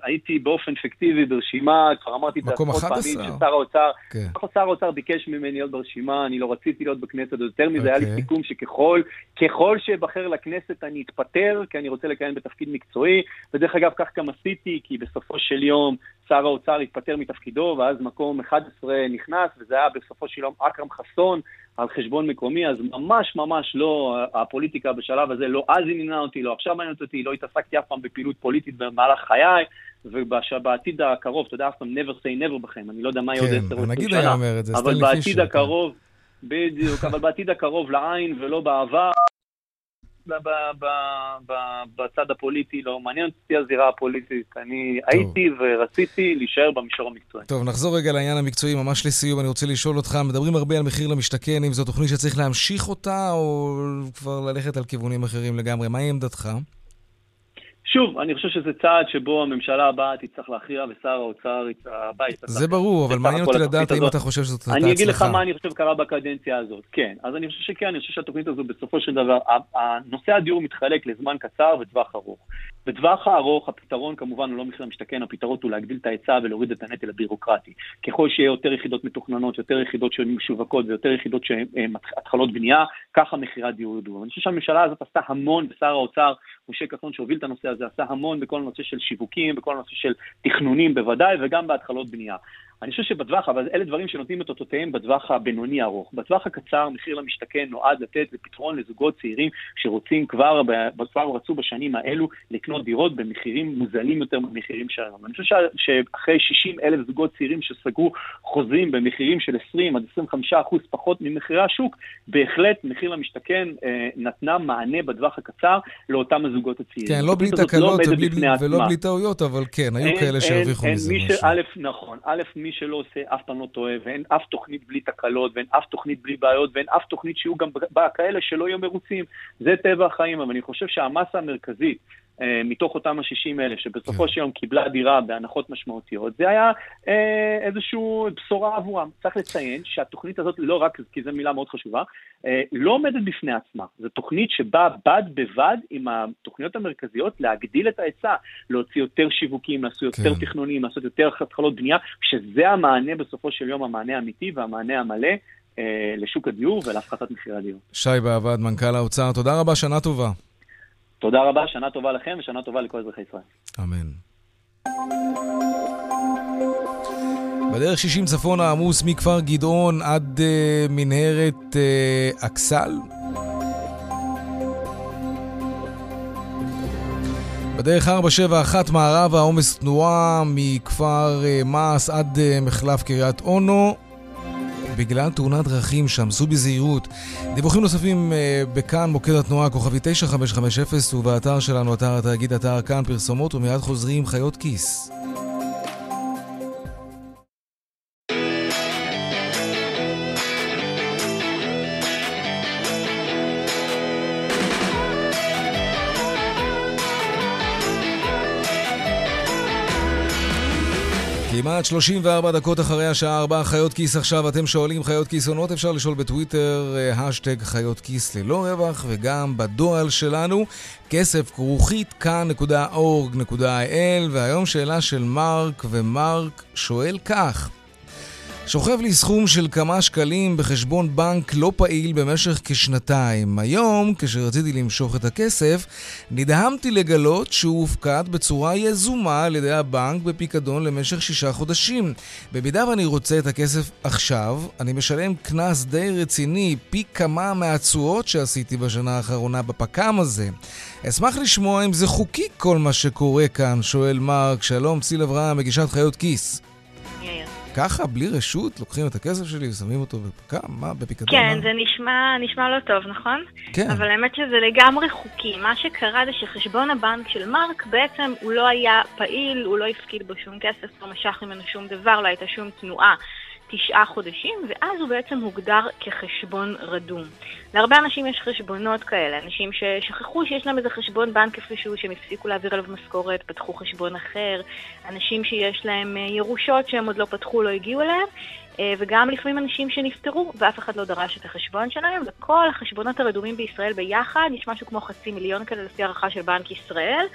הייתי באופן פיקטיבי ברשימה, כבר אמרתי את זה עשרות פעמים, ששר האוצר, כן. שר האוצר ביקש ממני להיות ברשימה, אני לא רציתי להיות בכנסת, יותר מזה, היה לי אוקיי. סיכום שככל שאבחר לכנסת אני אתפטר, כי אני רוצה לקיים בתפקיד מקצועי, ודרך אגב, כך גם עשיתי, כי בסופו של יום שר האוצר התפטר מתפקידו, ואז מקום 11 נכנס, וזה היה בסופו של יום אכרם חסון על חשבון מקומי, אז ממש ממש לא, הפוליטיקה בשלב הזה, לא אז עניינה אותי, לא עכשיו מעניינת אותי, לא התעסקתי אף פעם בפעילות פוליטית במהלך חיי, ובעתיד הקרוב, אתה יודע, אף פעם never say never בכם, אני לא יודע מה יהיה עוד כן, עשר או עשרים שנה, אבל בעתיד הקרוב, בדיוק, אבל בעתיד הקרוב לעין ולא בעבר, בצד הפוליטי, לא מעניין אותי הזירה הפוליטית. אני טוב. הייתי ורציתי להישאר במישור המקצועי. טוב, נחזור רגע לעניין המקצועי, ממש לסיום, אני רוצה לשאול אותך, מדברים הרבה על מחיר למשתכן, אם זו תוכנית שצריך להמשיך אותה, או כבר ללכת על כיוונים אחרים לגמרי. מהי עמדתך? שוב, אני חושב שזה צעד שבו הממשלה הבאה תצטרך להכריע ושר האוצר הבא יצטרך... זה ברור, אבל מעניין אותי לדעת האם אתה חושב שזאת הייתה הצלחה. אני אגיד לך מה אני חושב קרה בקדנציה הזאת. כן, אז אני חושב שכן, אני חושב שהתוכנית הזו בסופו של דבר, הנושא הדיור מתחלק לזמן קצר וטווח ארוך. בטווח הארוך הפתרון כמובן הוא לא מחיר למשתכן, הפתרון הוא להגדיל את ההיצע ולהוריד את הנטל הבירוקרטי. ככל שיהיה יותר יחידות מתוכננות, יותר יחידות שהן משווקות ויותר יחידות שהן התחלות בנייה, ככה מחירי הדיור ירדו. אני חושב שהממשלה הזאת עשתה המון, ושר האוצר משה כחלון שהוביל את הנושא הזה עשה המון בכל הנושא של שיווקים, בכל הנושא של תכנונים בוודאי, וגם בהתחלות בנייה. אני חושב שבטווח, אבל אלה דברים שנותנים את אותותיהם בטווח הבינוני ארוך. בטווח הקצר, מחיר למשתכן נועד לתת לפתרון לזוגות צעירים שרוצים כבר, כבר רצו בשנים האלו לקנות דירות במחירים מוזלים יותר מהמחירים שלנו. אני חושב שאחרי 60 אלף זוגות צעירים שסגרו חוזים במחירים של 20 עד 25 אחוז פחות ממחירי השוק, בהחלט מחיר למשתכן אה, נתנה מענה בטווח הקצר לאותם הזוגות הצעירים. כן, לא בלי לא תקלות לא ולא בלי טעויות, אבל כן, היו כאלה שהרוויחו מזה משהו. א', נכון, א', מי שלא עושה אף פעם לא טועה, ואין אף תוכנית בלי תקלות, ואין אף תוכנית בלי בעיות, ואין אף תוכנית שיהיו גם בה כאלה שלא יהיו מרוצים. זה טבע החיים, אבל אני חושב שהמסה המרכזית מתוך אותם ה-60 האלה, שבסופו כן. של יום קיבלה דירה בהנחות משמעותיות, זה היה אה, איזושהי בשורה עבורם. צריך לציין שהתוכנית הזאת, לא רק, כי זו מילה מאוד חשובה, אה, לא עומדת בפני עצמה. זו תוכנית שבאה בד בבד עם התוכניות המרכזיות להגדיל את ההיצע, להוציא יותר שיווקים, לעשות יותר כן. תכנונים, לעשות יותר התחלות בנייה, שזה המענה בסופו של יום, המענה האמיתי והמענה המלא. אה, לשוק הדיור ולהפחתת מחירי הדיור. שי בעבד, מנכ"ל האוצר, תודה רבה, שנה טובה. תודה רבה, שנה טובה לכם ושנה טובה לכל אזרחי ישראל. אמן. בדרך 60 צפונה עמוס מכפר גדעון עד uh, מנהרת uh, אכסל. בדרך 471 מערבה עומס תנועה מכפר uh, מעש עד uh, מחלף קריית אונו. בגלל תאונת דרכים סעו בזהירות. דיווחים נוספים אה, בכאן, מוקד התנועה, כוכבי 9550, ובאתר שלנו, אתר התאגיד, אתר כאן, פרסומות, ומיד חוזרים חיות כיס. כמעט 34 דקות אחרי השעה 4, חיות כיס עכשיו, אתם שואלים חיות כיס עונות, אפשר לשאול בטוויטר, השטג אה, חיות כיס ללא רווח, וגם בדואל שלנו, כסף כרוכית כאן.org.il, והיום שאלה של מרק, ומרק שואל כך: שוכב לי סכום של כמה שקלים בחשבון בנק לא פעיל במשך כשנתיים. היום, כשרציתי למשוך את הכסף, נדהמתי לגלות שהוא הופקד בצורה יזומה על ידי הבנק בפיקדון למשך שישה חודשים. במידה ואני רוצה את הכסף עכשיו, אני משלם קנס די רציני, פי כמה מהתשואות שעשיתי בשנה האחרונה בפק"ם הזה. אשמח לשמוע אם זה חוקי כל מה שקורה כאן, שואל מרק. שלום, ציל אברהם, מגישת חיות כיס. ככה, בלי רשות, לוקחים את הכסף שלי ושמים אותו בפק"ם? מה, בפיקדון? כן, מה? זה נשמע, נשמע לא טוב, נכון? כן. אבל האמת שזה לגמרי חוקי. מה שקרה זה שחשבון הבנק של מרק בעצם הוא לא היה פעיל, הוא לא הפקיד בו שום כסף, לא משך ממנו שום דבר, לא הייתה שום תנועה. תשעה חודשים, ואז הוא בעצם הוגדר כחשבון רדום. להרבה אנשים יש חשבונות כאלה, אנשים ששכחו שיש להם איזה חשבון בנק איפשהו, שהם הפסיקו להעביר עליו משכורת, פתחו חשבון אחר, אנשים שיש להם אה, ירושות שהם עוד לא פתחו, לא הגיעו אליהם, וגם לפעמים אנשים שנפטרו ואף אחד לא דרש את החשבון שלהם, וכל החשבונות הרדומים בישראל ביחד, יש משהו כמו חצי מיליון כאלה לפי הערכה של בנק ישראל,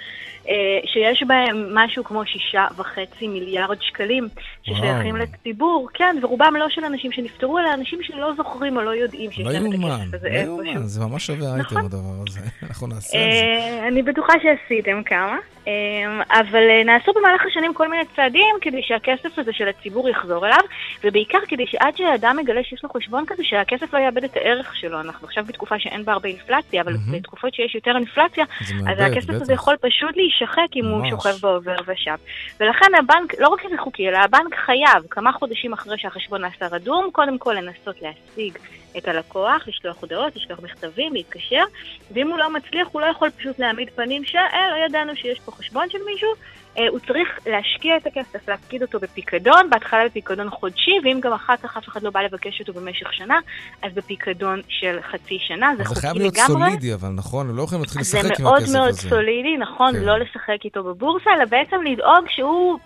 אה, שיש בהם משהו כמו שישה וחצי מיליארד שקלים ששייכים וואו. לציבור, כן, ורובם לא של אנשים שנפטרו, אלא אנשים שלא זוכרים או לא יודעים שיש לא להם את הכסף הזה איפשהו. לא יאומן, זה ממש שווה אייטם נכון. הדבר הזה, אנחנו נעשה את זה. אני בטוחה שעשיתם כמה. אמ, אבל אה, נעשו במהלך השנים כל מיני צעדים כדי שהכסף הזה של הציבור יחזור אליו, ובעיקר כדי שעד שאדם מגלה שיש לו חשבון כזה, שהכסף לא יאבד את הערך שלו. אנחנו עכשיו בתקופה שאין בה הרבה אינפלציה, אבל mm-hmm. בתקופות שיש יותר אינפלציה, אז הכסף בטח. הזה יכול פשוט להישחק אם ממש. הוא שוכב בעובר ושב. ולכן הבנק, לא רק שזה חוקי, אלא הבנק חייב, כמה חודשים אחרי שהחשבון נעשה רדום, קודם כל לנסות להשיג את הלקוח, לשלוח הודעות, לשלוח מכתבים, להתקשר, ואם הוא לא מצליח, הוא לא יכול פשוט להעמיד פנים שאה, לא ידענו שיש פה חשבון של מישהו, אה, הוא צריך להשקיע את הכסף, להפקיד אותו בפיקדון, בהתחלה בפיקדון חודשי, ואם גם אחר כך אף אחד לא בא לבקש אותו במשך שנה, אז בפיקדון של חצי שנה, זה חוקי לגמרי. זה חייב להיות סולידי, אבל נכון, לא יכולים להתחיל לשחק עם הכסף הזה. זה מאוד מאוד סולידי, נכון, כן. לא לשחק איתו בבורסה, אלא בעצם לדאוג שהוא...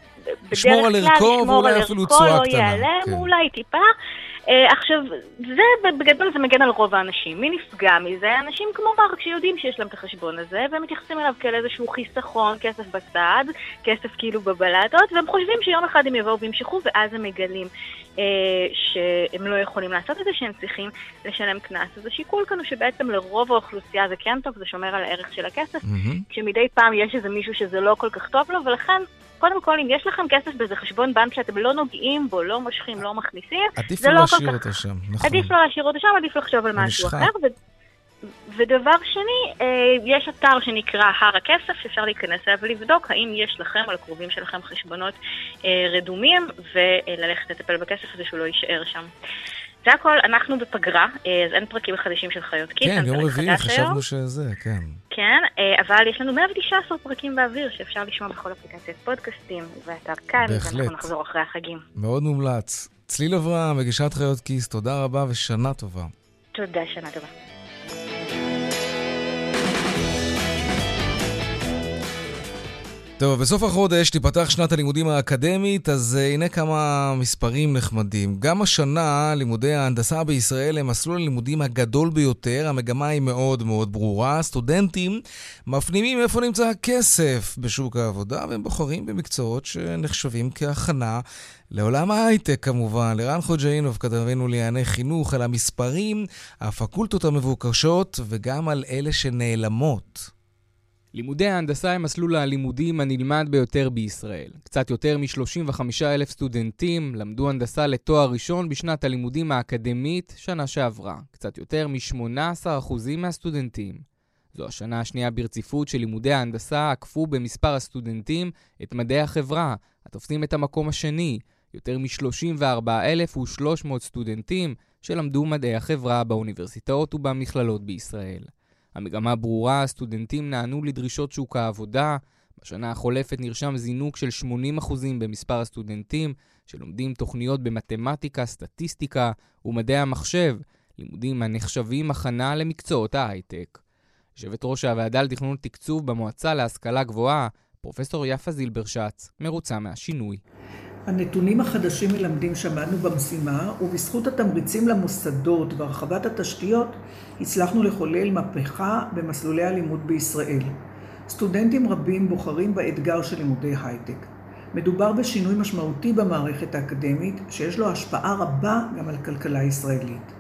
לשמור על ערכו, ואולי אפילו תשואה קטנה. לא ייעלם, כן. אולי טיפה. Uh, עכשיו, זה בגדול זה מגן על רוב האנשים. מי נפגע מזה? אנשים כמו מרק שיודעים שיש להם את החשבון הזה, והם מתייחסים אליו כאל איזשהו חיסכון, כסף בצד, כסף כאילו בבלטות, והם חושבים שיום אחד הם יבואו וימשכו, ואז הם מגלים uh, שהם לא יכולים לעשות את זה, שהם צריכים לשלם קנס. אז השיקול כאן הוא שבעצם לרוב האוכלוסייה זה כן טוב, זה שומר על הערך של הכסף, mm-hmm. כשמדי פעם יש איזה מישהו שזה לא כל כך טוב לו, ולכן קודם כל, אם יש לכם כסף באיזה חשבון בנק שאתם לא נוגעים בו, לא מושכים, לא מכניסים, זה לא, לא להשאיר כך... אותו שם, נכון. עדיף לא להשאיר אותו שם, עדיף לחשוב על משהו אחר. ו... ודבר שני, אה, יש אתר שנקרא הר הכסף, שאפשר להיכנס אליו ולבדוק האם יש לכם או לקרובים שלכם חשבונות אה, רדומים, וללכת לטפל בכסף הזה שהוא לא יישאר שם. זה הכל, אנחנו בפגרה, אה, אז אין פרקים חדשים של חיות כיס. כן, יום רביעי, חשבנו שזה, כן. כן, אה, אבל יש לנו 119 פרקים באוויר שאפשר לשמוע בכל אפליקציית פודקאסטים, ואתר כאן, בהחלט. ואנחנו נחזור אחרי החגים. מאוד מומלץ. צליל אברהם, מגישת חיות כיס, תודה רבה ושנה טובה. תודה, שנה טובה. טוב, בסוף החודש תיפתח שנת הלימודים האקדמית, אז uh, הנה כמה מספרים נחמדים. גם השנה לימודי ההנדסה בישראל הם מסלול הלימודים הגדול ביותר, המגמה היא מאוד מאוד ברורה. סטודנטים מפנימים איפה נמצא הכסף בשוק העבודה, והם בוחרים במקצועות שנחשבים כהכנה לעולם ההייטק כמובן. לרן חוג'אינוב, כתבנו לענייני חינוך, על המספרים, הפקולטות המבוקשות וגם על אלה שנעלמות. לימודי ההנדסה הם מסלול הלימודים הנלמד ביותר בישראל. קצת יותר מ-35 אלף סטודנטים למדו הנדסה לתואר ראשון בשנת הלימודים האקדמית שנה שעברה. קצת יותר מ-18% מהסטודנטים. זו השנה השנייה ברציפות שלימודי ההנדסה עקפו במספר הסטודנטים את מדעי החברה, התופסים את המקום השני. יותר מ-34,300 סטודנטים שלמדו מדעי החברה באוניברסיטאות ובמכללות בישראל. המגמה ברורה, הסטודנטים נענו לדרישות שוק העבודה. בשנה החולפת נרשם זינוק של 80% במספר הסטודנטים שלומדים תוכניות במתמטיקה, סטטיסטיקה ומדעי המחשב, לימודים הנחשבים הכנה למקצועות ההייטק. יושבת ראש הוועדה לתכנון ותקצוב במועצה להשכלה גבוהה, פרופסור יפה זילברשץ, מרוצה מהשינוי. הנתונים החדשים מלמדים שעמדנו במשימה, ובזכות התמריצים למוסדות והרחבת התשתיות, הצלחנו לחולל מהפכה במסלולי הלימוד בישראל. סטודנטים רבים בוחרים באתגר של לימודי הייטק. מדובר בשינוי משמעותי במערכת האקדמית, שיש לו השפעה רבה גם על הכלכלה הישראלית.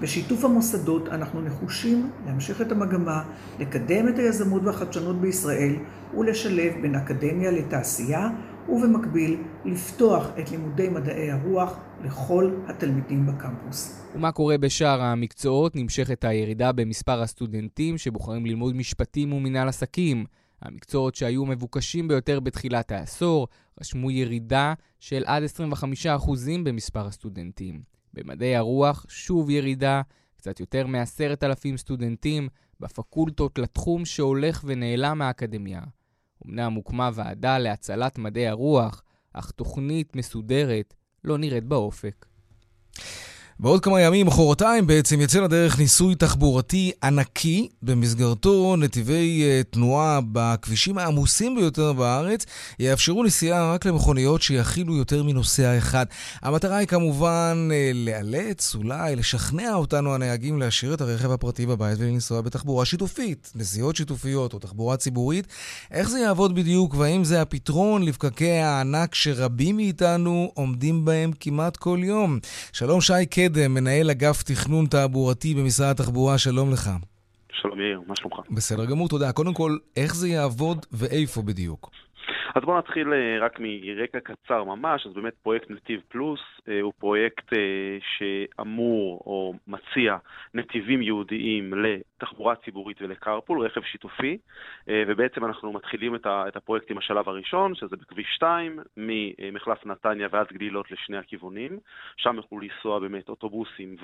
בשיתוף המוסדות אנחנו נחושים להמשיך את המגמה, לקדם את היזמות והחדשנות בישראל ולשלב בין אקדמיה לתעשייה ובמקביל לפתוח את לימודי מדעי הרוח לכל התלמידים בקמפוס. ומה קורה בשאר המקצועות? נמשכת הירידה במספר הסטודנטים שבוחרים ללמוד משפטים ומנהל עסקים. המקצועות שהיו מבוקשים ביותר בתחילת העשור רשמו ירידה של עד 25% במספר הסטודנטים. במדעי הרוח שוב ירידה, קצת יותר מ-10,000 סטודנטים בפקולטות לתחום שהולך ונעלם מהאקדמיה. אמנם הוקמה ועדה להצלת מדעי הרוח, אך תוכנית מסודרת לא נראית באופק. בעוד כמה ימים, מחרתיים בעצם, יצא לדרך ניסוי תחבורתי ענקי, במסגרתו נתיבי uh, תנועה בכבישים העמוסים ביותר בארץ יאפשרו נסיעה רק למכוניות שיכילו יותר מנוסע אחד. המטרה היא כמובן uh, לאלץ, אולי לשכנע אותנו הנהגים להשאיר את הרכב הפרטי בבית ולנסוע בתחבורה שיתופית, נסיעות שיתופיות או תחבורה ציבורית. איך זה יעבוד בדיוק והאם זה הפתרון לפקקי הענק שרבים מאיתנו עומדים בהם כמעט כל יום? שלום שי קדם, מנהל אגף תכנון תעבורתי במשרד התחבורה, שלום לך. שלום יאיר, מה שלומך? בסדר גמור, תודה. קודם כל, איך זה יעבוד ואיפה בדיוק? אז בואו נתחיל אה, רק מרקע קצר ממש, אז באמת פרויקט נתיב פלוס אה, הוא פרויקט אה, שאמור או מציע נתיבים ייעודיים לתחבורה ציבורית ולקרפול, רכב שיתופי, ובעצם אנחנו מתחילים את הפרויקט עם השלב הראשון, שזה בכביש 2, ממחלף נתניה ועד גלילות לשני הכיוונים, שם יוכלו לנסוע באמת אוטובוסים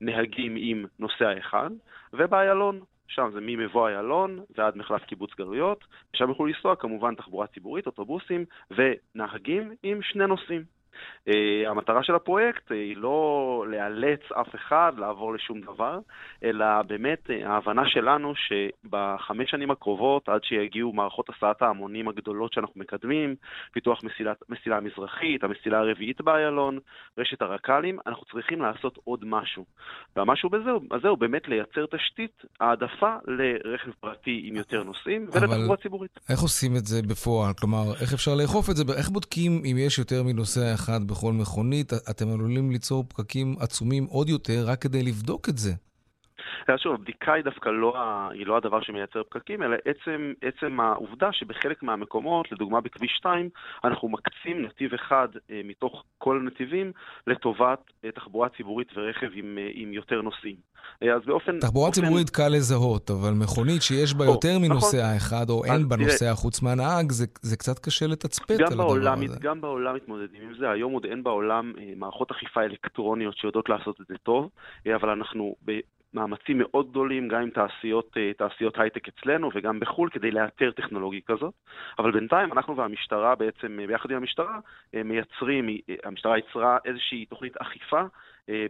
ונהגים עם נוסע אחד, ובאיילון שם זה ממבוא איילון ועד מחלף קיבוץ גלויות, ושם יוכלו לנסוע כמובן תחבורה ציבורית, אוטובוסים ונהגים עם שני נוסעים. Uh, המטרה של הפרויקט היא לא לאלץ אף אחד לעבור לשום דבר, אלא באמת uh, ההבנה שלנו שבחמש שנים הקרובות, עד שיגיעו מערכות הסעת ההמונים הגדולות שאנחנו מקדמים, פיתוח מסילת, מסילה המזרחית, המסילה הרביעית באיילון, רשת הרק"לים, אנחנו צריכים לעשות עוד משהו. והמשהו בזה, הזה הוא באמת לייצר תשתית העדפה לרכב פרטי עם יותר נוסעים ולתחבורה ציבורית. איך עושים את זה בפועל? כלומר, איך אפשר לאכוף את זה? איך בודקים אם יש יותר מנוסע? אחד בכל מכונית, אתם עלולים ליצור פקקים עצומים עוד יותר רק כדי לבדוק את זה. שוב, הבדיקה היא דווקא לא, היא לא הדבר שמייצר פקקים, אלא עצם, עצם העובדה שבחלק מהמקומות, לדוגמה בכביש 2, אנחנו מקצים נתיב אחד אה, מתוך כל הנתיבים לטובת אה, תחבורה ציבורית ורכב עם, אה, עם יותר נוסעים. אה, אז באופן... תחבורה באופן... ציבורית קל לזהות, אבל מכונית שיש בה או, יותר נכון. מנוסע נכון. אחד, או אין בה נוסע חוץ מהנהג, זה, זה קצת קשה לתצפת על בעולם, הדבר הזה. גם בעולם מתמודדים עם זה. היום עוד אין בעולם אה, מערכות אכיפה אלקטרוניות שיודעות לעשות את זה טוב, אה, אבל אנחנו מאמצים מאוד גדולים, גם עם תעשיות, אה, תעשיות הייטק אצלנו וגם בחו"ל, כדי לאתר טכנולוגיה כזאת. אבל בינתיים אנחנו והמשטרה בעצם, אה, ביחד עם המשטרה, אה, מייצרים, המשטרה יצרה איזושהי תוכנית אכיפה.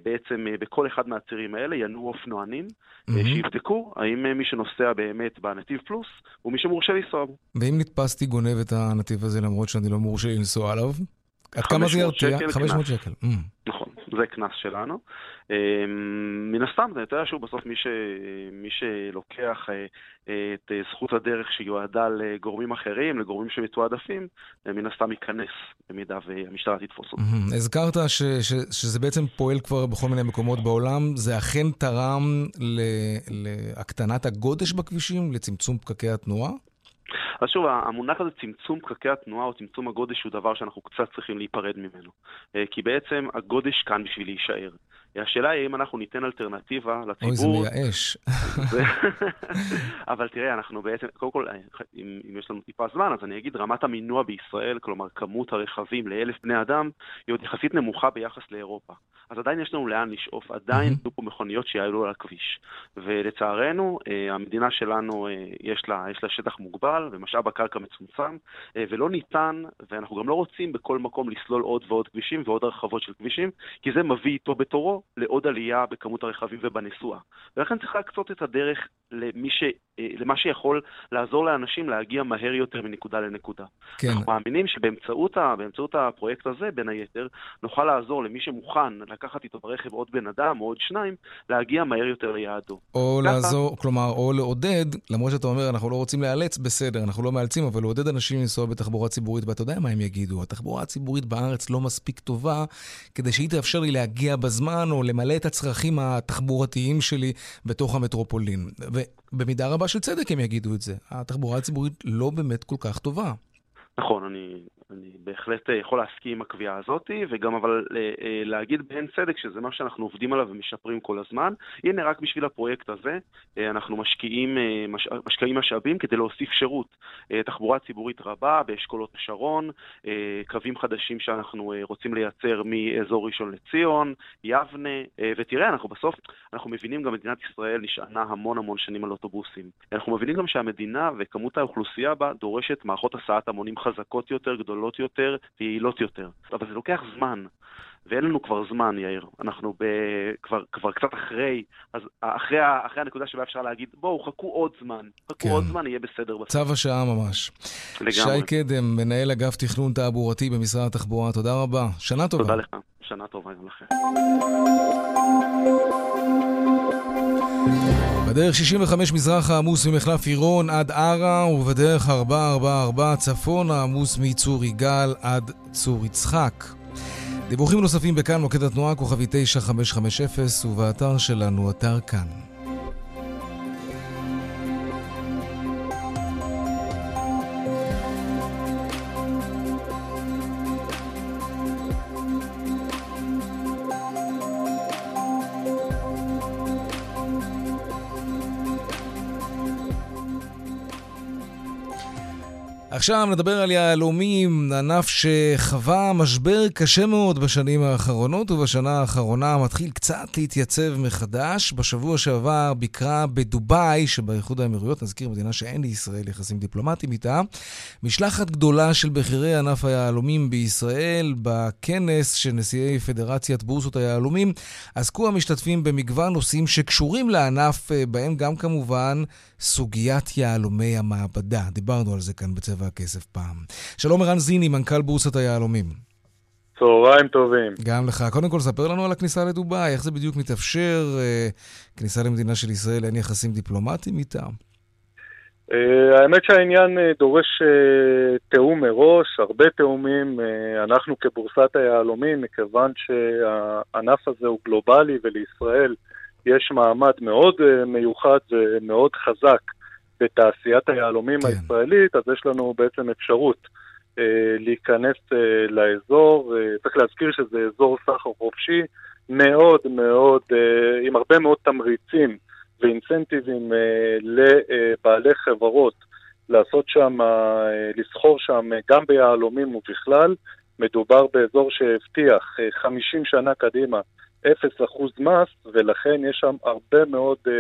בעצם בכל אחד מהצירים האלה ינועו אופנוענים, mm-hmm. שיבדקו האם מי שנוסע באמת בנתיב פלוס הוא מי שמורשה לנסוע בו. ואם נתפסתי גונב את הנתיב הזה למרות שאני לא מורשה לנסוע עליו? עד כמה זה ירתיע? 500 שקל. Mm. נכון, זה קנס שלנו. אמ, מן הסתם, אתה יודע שהוא בסוף מי, ש... מי שלוקח אה, את זכות הדרך שיועדה לגורמים אחרים, לגורמים שמתועדפים, אה, מן הסתם ייכנס, במידה והמשטרה תתפוס אותו. הזכרת ש... ש... שזה בעצם פועל כבר בכל מיני מקומות בעולם. זה אכן תרם ל... להקטנת הגודש בכבישים, לצמצום פקקי התנועה? אז שוב, המונח הזה, צמצום פקקי התנועה או צמצום הגודש, הוא דבר שאנחנו קצת צריכים להיפרד ממנו. אה, כי בעצם הגודש כאן בשביל להישאר. השאלה היא אם אנחנו ניתן אלטרנטיבה לציבור. אוי, זה מייאש. אבל תראה, אנחנו בעצם, קודם כל, אם, אם יש לנו טיפה זמן, אז אני אגיד, רמת המינוע בישראל, כלומר כמות הרכבים לאלף בני אדם, היא עוד יחסית נמוכה ביחס לאירופה. אז עדיין יש לנו לאן לשאוף, עדיין יהיו פה מכוניות שיעלו על הכביש. ולצערנו, אה, המדינה שלנו, אה, יש לה, יש לה שטח מוגבל ומשאב הקרקע מצומצם, אה, ולא ניתן, ואנחנו גם לא רוצים בכל מקום לסלול עוד ועוד כבישים ועוד הרחבות של כבישים, כי זה מביא איתו בתורו לעוד עלייה בכמות הרכבים ובנסועה. ולכן צריך להקצות את הדרך למי ש... אה, למה שיכול לעזור לאנשים להגיע מהר יותר מנקודה לנקודה. כן. אנחנו מאמינים שבאמצעות ה... הפרויקט הזה, בין היתר, נוכל לעזור למי שמוכן לקחת איתו ברכב עוד בן אדם או עוד שניים, להגיע מהר יותר ליעדו. או ככה... לעזור, כלומר, או לעודד, למרות שאתה אומר, אנחנו לא רוצים לאלץ, בסדר, אנחנו לא מאלצים, אבל לעודד אנשים לנסוע בתחבורה ציבורית, ואתה יודע מה הם יגידו, התחבורה הציבורית בארץ לא מספיק טובה, כדי שהיא תאפשר לי להגיע בזמן, או למלא את הצרכים התחבורתיים שלי בתוך המטרופולין. ובמידה רבה של צדק הם יגידו את זה. התחבורה הציבורית לא באמת כל כך טובה. נכון, אני אני בהחלט אה, יכול להסכים עם הקביעה הזאת, וגם אבל אה, אה, להגיד בהן צדק שזה מה שאנחנו עובדים עליו ומשפרים כל הזמן. הנה, רק בשביל הפרויקט הזה, אנחנו משקיעים, מש, משקיעים משאבים כדי להוסיף שירות. תחבורה ציבורית רבה באשכולות השרון, קווים חדשים שאנחנו רוצים לייצר מאזור ראשון לציון, יבנה, ותראה, אנחנו בסוף, אנחנו מבינים גם מדינת ישראל נשענה המון המון שנים על אוטובוסים. אנחנו מבינים גם שהמדינה וכמות האוכלוסייה בה דורשת מערכות הסעת המונים חזקות יותר, גדולות גדולות יותר ויעילות יותר. אבל זה לוקח זמן. ואין לנו כבר זמן, יאיר. אנחנו ב... כבר, כבר קצת אחרי, אז אחרי, אחרי הנקודה שבה אפשר להגיד, בואו, חכו עוד זמן. חכו כן. עוד זמן, יהיה בסדר. בסדר. צו השעה ממש. לגמרי. שי קדם, מנהל אגף תכנון תעבורתי במשרד התחבורה, תודה רבה. שנה טובה. תודה לך. שנה טובה גם לכם. בדרך 65 מזרח העמוס ממחלף עירון עד ערה, ובדרך 444 צפון העמוס מצור יגאל עד צור יצחק. דיווחים נוספים בכאן מוקד התנועה כוכבי 9550 ובאתר שלנו, אתר כאן. עכשיו נדבר על יהלומים, ענף שחווה משבר קשה מאוד בשנים האחרונות, ובשנה האחרונה מתחיל קצת להתייצב מחדש. בשבוע שעבר ביקרה בדובאי, שבאיחוד האמירויות, נזכיר, מדינה שאין לישראל יחסים דיפלומטיים איתה, משלחת גדולה של בכירי ענף היהלומים בישראל. בכנס של נשיאי פדרציית בורסות היהלומים עסקו המשתתפים במגוון נושאים שקשורים לענף, אה, בהם גם כמובן סוגיית יהלומי המעבדה. דיברנו על זה כאן בצבע הכסף פעם. שלום ערן זיני, מנכ"ל בורסת היהלומים. צהריים טובים. גם לך. קודם כל, ספר לנו על הכניסה לדובאי, איך זה בדיוק מתאפשר, אה, כניסה למדינה של ישראל, אין יחסים דיפלומטיים איתה? Uh, האמת שהעניין uh, דורש uh, תיאום מראש, הרבה תיאומים. Uh, אנחנו כבורסת היהלומים, מכיוון שהענף הזה הוא גלובלי ולישראל יש מעמד מאוד uh, מיוחד ומאוד חזק בתעשיית היהלומים כן. הישראלית, אז יש לנו בעצם אפשרות אה, להיכנס אה, לאזור. אה, צריך להזכיר שזה אזור סחר חופשי מאוד מאוד, אה, עם הרבה מאוד תמריצים ואינסנטיבים אה, לבעלי חברות לעשות שם, אה, לסחור שם אה, גם ביהלומים ובכלל. מדובר באזור שהבטיח אה, 50 שנה קדימה 0% מס, ולכן יש שם הרבה מאוד uh,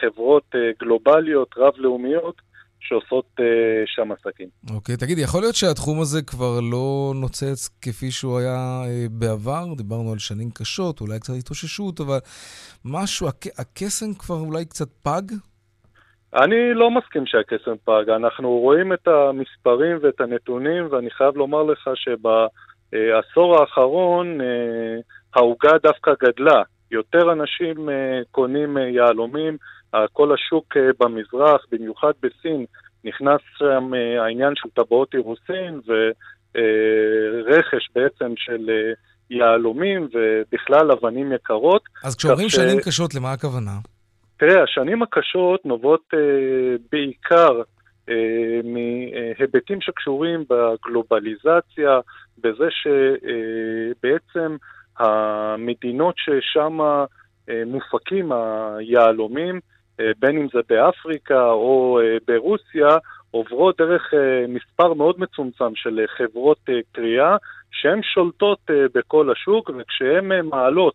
חברות uh, גלובליות, רב-לאומיות, שעושות uh, שם עסקים. אוקיי, okay, תגיד, יכול להיות שהתחום הזה כבר לא נוצץ כפי שהוא היה uh, בעבר? דיברנו על שנים קשות, אולי קצת התאוששות, אבל משהו, הק- הקסם כבר אולי קצת פג? אני לא מסכים שהקסם פג. אנחנו רואים את המספרים ואת הנתונים, ואני חייב לומר לך שבעשור האחרון... Uh, העוגה דווקא גדלה. יותר אנשים uh, קונים uh, יהלומים, uh, כל השוק uh, במזרח, במיוחד בסין, נכנס שם uh, העניין של טבעות אירוסין ורכש uh, בעצם של uh, יהלומים ובכלל אבנים יקרות. אז כשאומרים ש... שנים קשות, למה הכוונה? תראה, השנים הקשות נובעות uh, בעיקר uh, מהיבטים שקשורים בגלובליזציה, בזה שבעצם uh, המדינות ששם אה, מופקים היהלומים, אה, בין אם זה באפריקה או אה, ברוסיה, עוברות דרך מספר מאוד מצומצם של חברות קריאה, שהן שולטות בכל השוק, וכשהן מעלות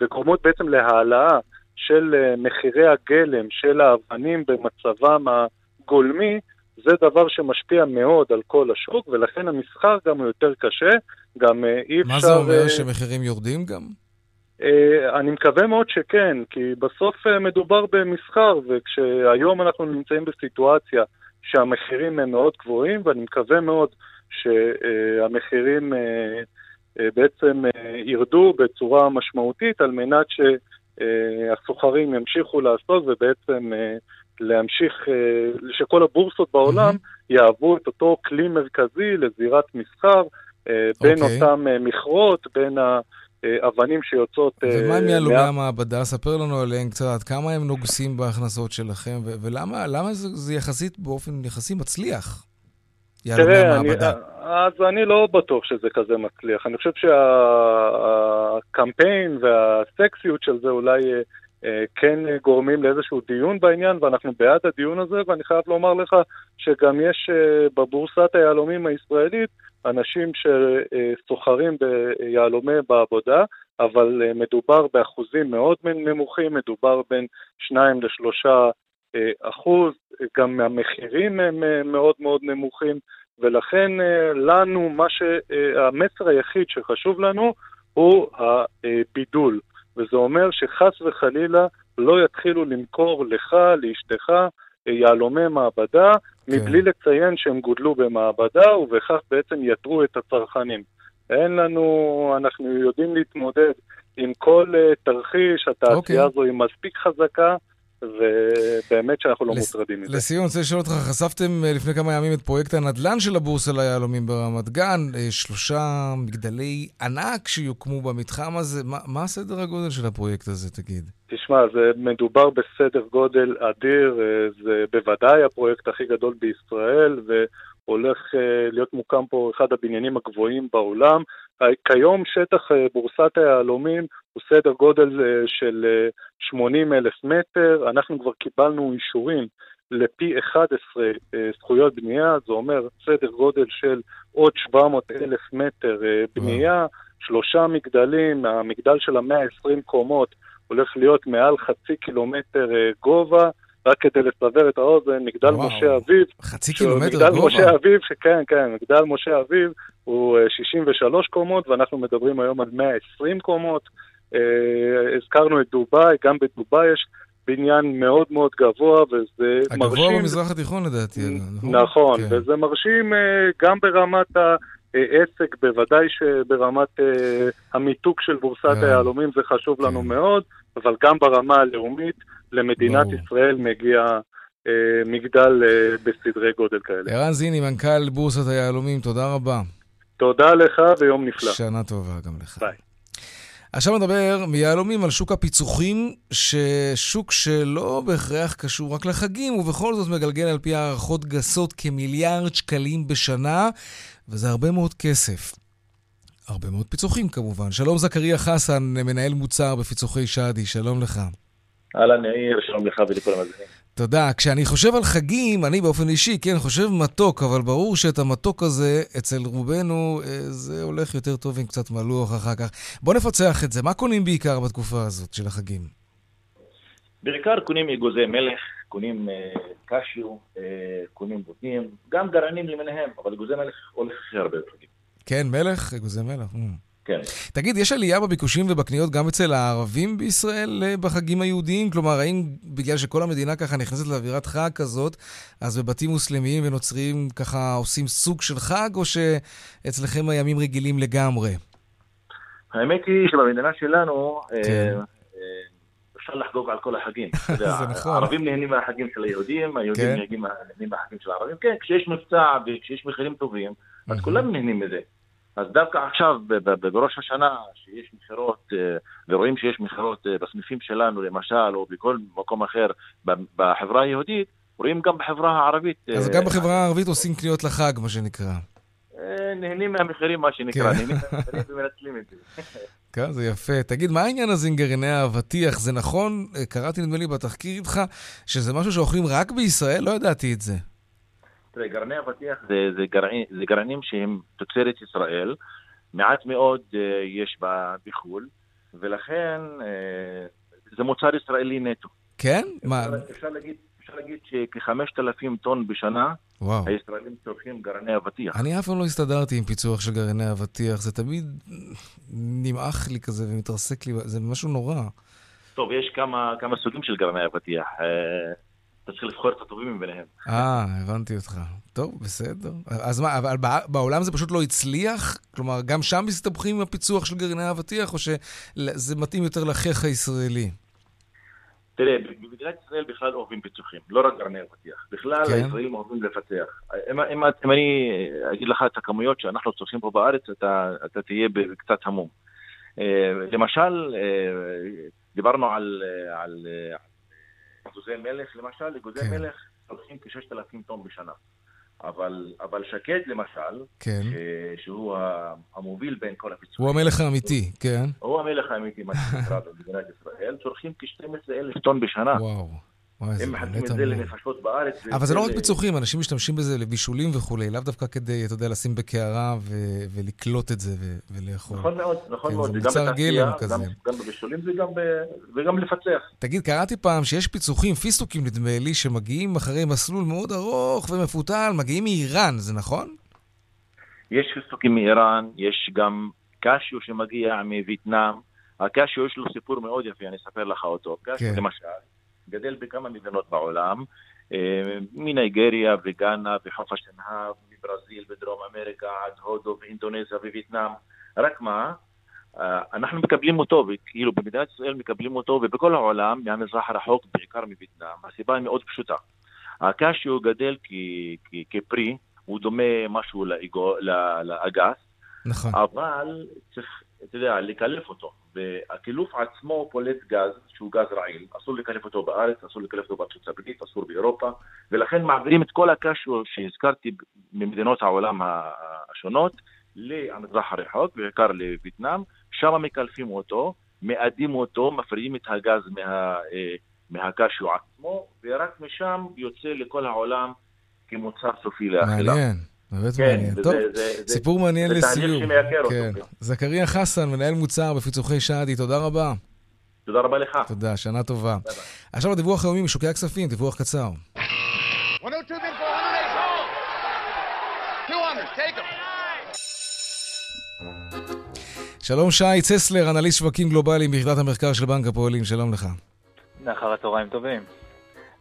וגורמות בעצם להעלאה של מחירי הגלם של האבנים במצבם הגולמי, זה דבר שמשפיע מאוד על כל השוק, ולכן המסחר גם הוא יותר קשה. גם אה, אי אפשר... מה זה אומר, uh, שמחירים יורדים גם? Uh, אני מקווה מאוד שכן, כי בסוף מדובר במסחר, וכשהיום אנחנו נמצאים בסיטואציה שהמחירים הם מאוד גבוהים, ואני מקווה מאוד שהמחירים בעצם ירדו בצורה משמעותית, על מנת שהסוחרים ימשיכו לעשות ובעצם... להמשיך, אה, שכל הבורסות בעולם mm-hmm. יהוו את אותו כלי מרכזי לזירת מסחר אה, בין okay. אוקיי. אותם אה, מכרות, בין האבנים שיוצאות... ומה עם יהלומי מה... המעבדה? ספר לנו עליהם קצת, כמה הם נוגסים בהכנסות שלכם, ו- ולמה זה, זה יחסית, באופן יחסי מצליח? תראה, אני, אז אני לא בטוח שזה כזה מצליח. אני חושב שהקמפיין והסקסיות של זה אולי כן גורמים לאיזשהו דיון בעניין, ואנחנו בעד הדיון הזה, ואני חייב לומר לך שגם יש אה, בבורסת היהלומים הישראלית אנשים שסוחרים ביהלומי בעבודה, אבל אה, מדובר באחוזים מאוד נמוכים, מדובר בין 2 ל-3 אחוז, גם המחירים הם מאוד מאוד נמוכים, ולכן לנו, מה ש... המסר היחיד שחשוב לנו הוא הבידול. וזה אומר שחס וחלילה לא יתחילו למכור לך, לאשתך, יהלומי מעבדה, כן. מבלי לציין שהם גודלו במעבדה, ובכך בעצם יטרו את הצרכנים. אין לנו, אנחנו יודעים להתמודד עם כל uh, תרחיש, התעשייה okay. אוקיי. הזו היא מספיק חזקה, ובאמת שאנחנו לא לס... מוטרדים מזה. לסיום, אני רוצה לשאול אותך, חשפתם אה, לפני כמה ימים את פרויקט הנדל"ן של הבורסה ליהלומים ברמת גן, אה, שלושה מגדלי ענק שיוקמו במתחם הזה, מה, מה הסדר הגודל של הפרויקט הזה, תגיד? תשמע, זה מדובר בסדר גודל אדיר, זה בוודאי הפרויקט הכי גדול בישראל, ו... הולך אה, להיות מוקם פה אחד הבניינים הגבוהים בעולם. כיום שטח אה, בורסת היהלומים הוא סדר גודל אה, של 80 אלף מטר, אנחנו כבר קיבלנו אישורים לפי 11 זכויות בנייה, זה אומר סדר גודל של עוד 700 אלף מטר בנייה, שלושה מגדלים, המגדל של המאה ה-20 קומות הולך להיות מעל חצי קילומטר גובה, רק כדי לסבר את האוזן, מגדל וואו, משה אביב. חצי קילומטר מגדל גובה. משה אביב, שכן, כן, מגדל משה אביב הוא 63 אה, קומות, ואנחנו מדברים היום על 120 קומות. אה, הזכרנו את דובאי, גם בדובאי יש בניין מאוד מאוד גבוה, וזה הגבוה מרשים... הגבוה במזרח התיכון לדעתי. נכון, נכון כן. וזה מרשים אה, גם ברמת ה... עסק, בוודאי שברמת uh, המיתוג של בורסת yeah. היהלומים זה חשוב לנו yeah. מאוד, אבל גם ברמה הלאומית למדינת ברור. ישראל מגיע uh, מגדל uh, בסדרי גודל כאלה. ערן זיני, מנכ"ל בורסת היהלומים, תודה רבה. תודה לך ויום נפלא. שנה טובה גם לך. ביי. עכשיו נדבר מיהלומים על שוק הפיצוחים, ששוק שלא בהכרח קשור רק לחגים, ובכל זאת מגלגל על פי הערכות גסות כמיליארד שקלים בשנה, וזה הרבה מאוד כסף. הרבה מאוד פיצוחים כמובן. שלום זכריה חסן, מנהל מוצר בפיצוחי שדי, שלום לך. אהלן יאיר, שלום לך ולכל המאזינים. תודה. כשאני חושב על חגים, אני באופן אישי, כן, חושב מתוק, אבל ברור שאת המתוק הזה, אצל רובנו, אה, זה הולך יותר טוב עם קצת מלוח אחר כך. בוא נפצח את זה. מה קונים בעיקר בתקופה הזאת של החגים? בעיקר קונים אגוזי מלך, קונים אה, קשיו, אה, קונים בוטנים, גם גרעינים למיניהם, אבל אגוזי מלך הולך הכי הרבה בחגים. כן, מלך, אגוזי מלך. Mm. כן. תגיד, יש עלייה בביקושים ובקניות גם אצל הערבים בישראל אה, בחגים היהודיים? כלומר, האם בגלל שכל המדינה ככה נכנסת לאווירת חג כזאת, אז בבתים מוסלמיים ונוצריים ככה עושים סוג של חג, או שאצלכם הימים רגילים לגמרי? האמת היא שבמדינה שלנו, אה, כן. אה, אפשר לחגוג על כל החגים. זה נכון. הערבים נהנים מהחגים של היהודים, היהודים כן. נהנים מהחגים של הערבים. כן, כשיש מבצע וכשיש מחירים טובים, אז כולם נהנים מזה. אז דווקא עכשיו, בראש השנה, שיש מכירות, אה, ורואים שיש מכירות אה, בסניפים שלנו, למשל, או בכל מקום אחר בחברה היהודית, רואים גם בחברה הערבית. אז גם אה, בחברה הערבית עושים קניות לחג, מה שנקרא. נהנים מהמחירים, מה שנקרא, כן. נהנים מהמחירים ומנצלים את זה. כן, זה יפה. תגיד, מה העניין הזה עם גרעיני האבטיח? זה נכון, קראתי נדמה לי בתחקיר איתך, שזה משהו שאוכלים רק בישראל? לא ידעתי את זה. תראה, גרעיני אבטיח זה, זה, גרעין, זה גרעינים שהם תוצרת ישראל, מעט מאוד uh, יש בחו"ל, ולכן uh, זה מוצר ישראלי נטו. כן? אפשר, מה? אפשר להגיד, אפשר להגיד שכ-5,000 טון בשנה, וואו. הישראלים צורכים גרעיני אבטיח. אני אף פעם לא הסתדרתי עם פיצוח של גרעיני אבטיח, זה תמיד נמעך לי כזה ומתרסק לי, זה משהו נורא. טוב, יש כמה, כמה סוגים של גרעיני אבטיח. אה, אתה צריך לבחור את הטובים מביניהם. אה, הבנתי אותך. טוב, בסדר. אז מה, אבל בעולם זה פשוט לא הצליח? כלומר, גם שם מסתבכים עם הפיצוח של גרעיני האבטיח, או שזה מתאים יותר לחיך הישראלי? תראה, במדינת ישראל בכלל אוהבים פיצוחים, לא רק גרעיני אבטיח. בכלל, כן. הישראלים אוהבים לפצח. אם, אם, אם אני אגיד לך את הכמויות שאנחנו צורכים פה בארץ, אתה, אתה תהיה קצת המום. אה, למשל, אה, דיברנו על, על, אגוזי מלך, למשל, אגוזי כן. מלך צורכים כ-6,000 טון בשנה. אבל, אבל שקד למשל, כן. ש, שהוא המוביל בין כל הפיצויים. הוא המלך האמיתי, כן. הוא המלך האמיתי, מה שנקרא במדינת ישראל, צורכים כ-12,000 טון בשנה. וואו. הם מחלקים את זה לנפשות בארץ. אבל זה לא רק פיצוחים, אנשים משתמשים בזה לבישולים וכולי, לאו דווקא כדי, אתה יודע, לשים בקערה ולקלוט את זה ולאכול. נכון מאוד, נכון כן, מאוד. זה מוצר גלם כזה. גם בבישולים וגם לפצח. תגיד, קראתי פעם שיש פיצוחים, פיסטוקים נדמה לי, שמגיעים אחרי מסלול מאוד ארוך ומפותל, מגיעים מאיראן, זה נכון? יש פיסטוקים מאיראן, יש גם קשיו שמגיע מווייטנאם. הקשיו יש לו סיפור מאוד יפה, אני אספר לך אותו. קשיו כן. למשל, גדל בכמה מדינות בעולם, אה, מניגריה וגאנה וחוף השנהב, מברזיל ודרום אמריקה עד הודו ואינדונזיה ווייטנאם. רק מה, אה, אנחנו מקבלים אותו, כאילו במדינת ישראל מקבלים אותו, ובכל העולם, מהמזרח הרחוק, בעיקר מווייטנאם. הסיבה היא מאוד פשוטה. הקשיו גדל כפרי, הוא דומה משהו לאגס, נכון. אבל צריך, אתה יודע, לקלף אותו. והקילוף עצמו פולט גז, שהוא גז רעיל. אסור לקלף אותו בארץ, אסור לקלף אותו בארצות הברית, אסור באירופה, ולכן מעבירים את כל הקשיו שהזכרתי ממדינות העולם השונות למזרח הרחוק, בעיקר לווייטנאם, שם מקלפים אותו, מאדים אותו, מפרידים את הגז מה, אה, מהקשיו עצמו, ורק משם יוצא לכל העולם כמוצר סופי לאכילה. מעניין. באמת כן, מעניין. טוב, זה, סיפור זה, מעניין זה לסיום. זה תהליך שמייקר כן. אותו. כן. זכריה חסן, מנהל מוצר בפיצוחי שעדי, תודה רבה. תודה רבה לך. תודה, שנה טובה. ביי ביי. עכשיו הדיווח היומי משוקי הכספים, דיווח קצר. שלום שי צסלר, אנליסט שווקים גלובליים ביחידת המחקר של בנק הפועלים, שלום לך. אחר הצהריים טובים.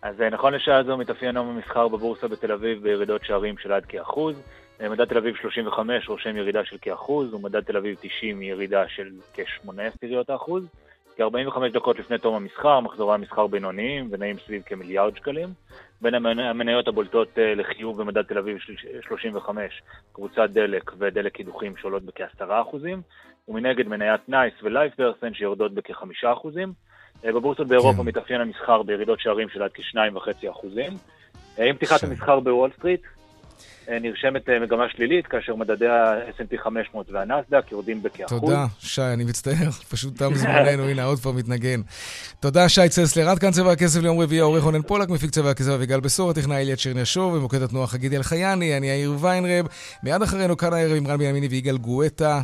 אז אה, נכון לשעה זו מתאפיין יום המסחר בבורסה בתל אביב בירידות שערים של עד כאחוז. אה, מדד תל אביב 35 רושם ירידה של כאחוז, ומדד תל אביב 90 ירידה של כ-8 עשיריות האחוז. כ-45 דקות לפני תום המסחר, מחזורי המסחר בינוניים ונעים סביב כמיליארד שקלים. בין המניות הבולטות אה, לחיוב במדד תל אביב 35, קבוצת דלק ודלק קידוחים שעולות בכ-10%, ומנגד מניית נייס ו LivePerson שיורדות בכ-5%. אה, בבורסות באירופה כן. מתאפיין המסחר בירידות שערים של עד כ-2.5%. עם פתיחת המסחר בוול סטריט, אה, נרשמת אה, מגמה שלילית, כאשר מדדי ה-S&P 500 והנסדק יורדים בכאחוז. תודה, שי, אני מצטער, פשוט תם זמננו, הנה, עוד פעם מתנגן. תודה, שי צסלר. עד כאן צבע הכסף ליום רביעי, העורך רונן פולק, מפיק צבע הכסף אביגל בשור, הטכנאי אליית שרניאשוב, ומוקד התנועה חגידי אלחייני, אני יאיר ויינרב. מיד אחרינו כאן הערב עם רן בנימיני ויגאל גואטה.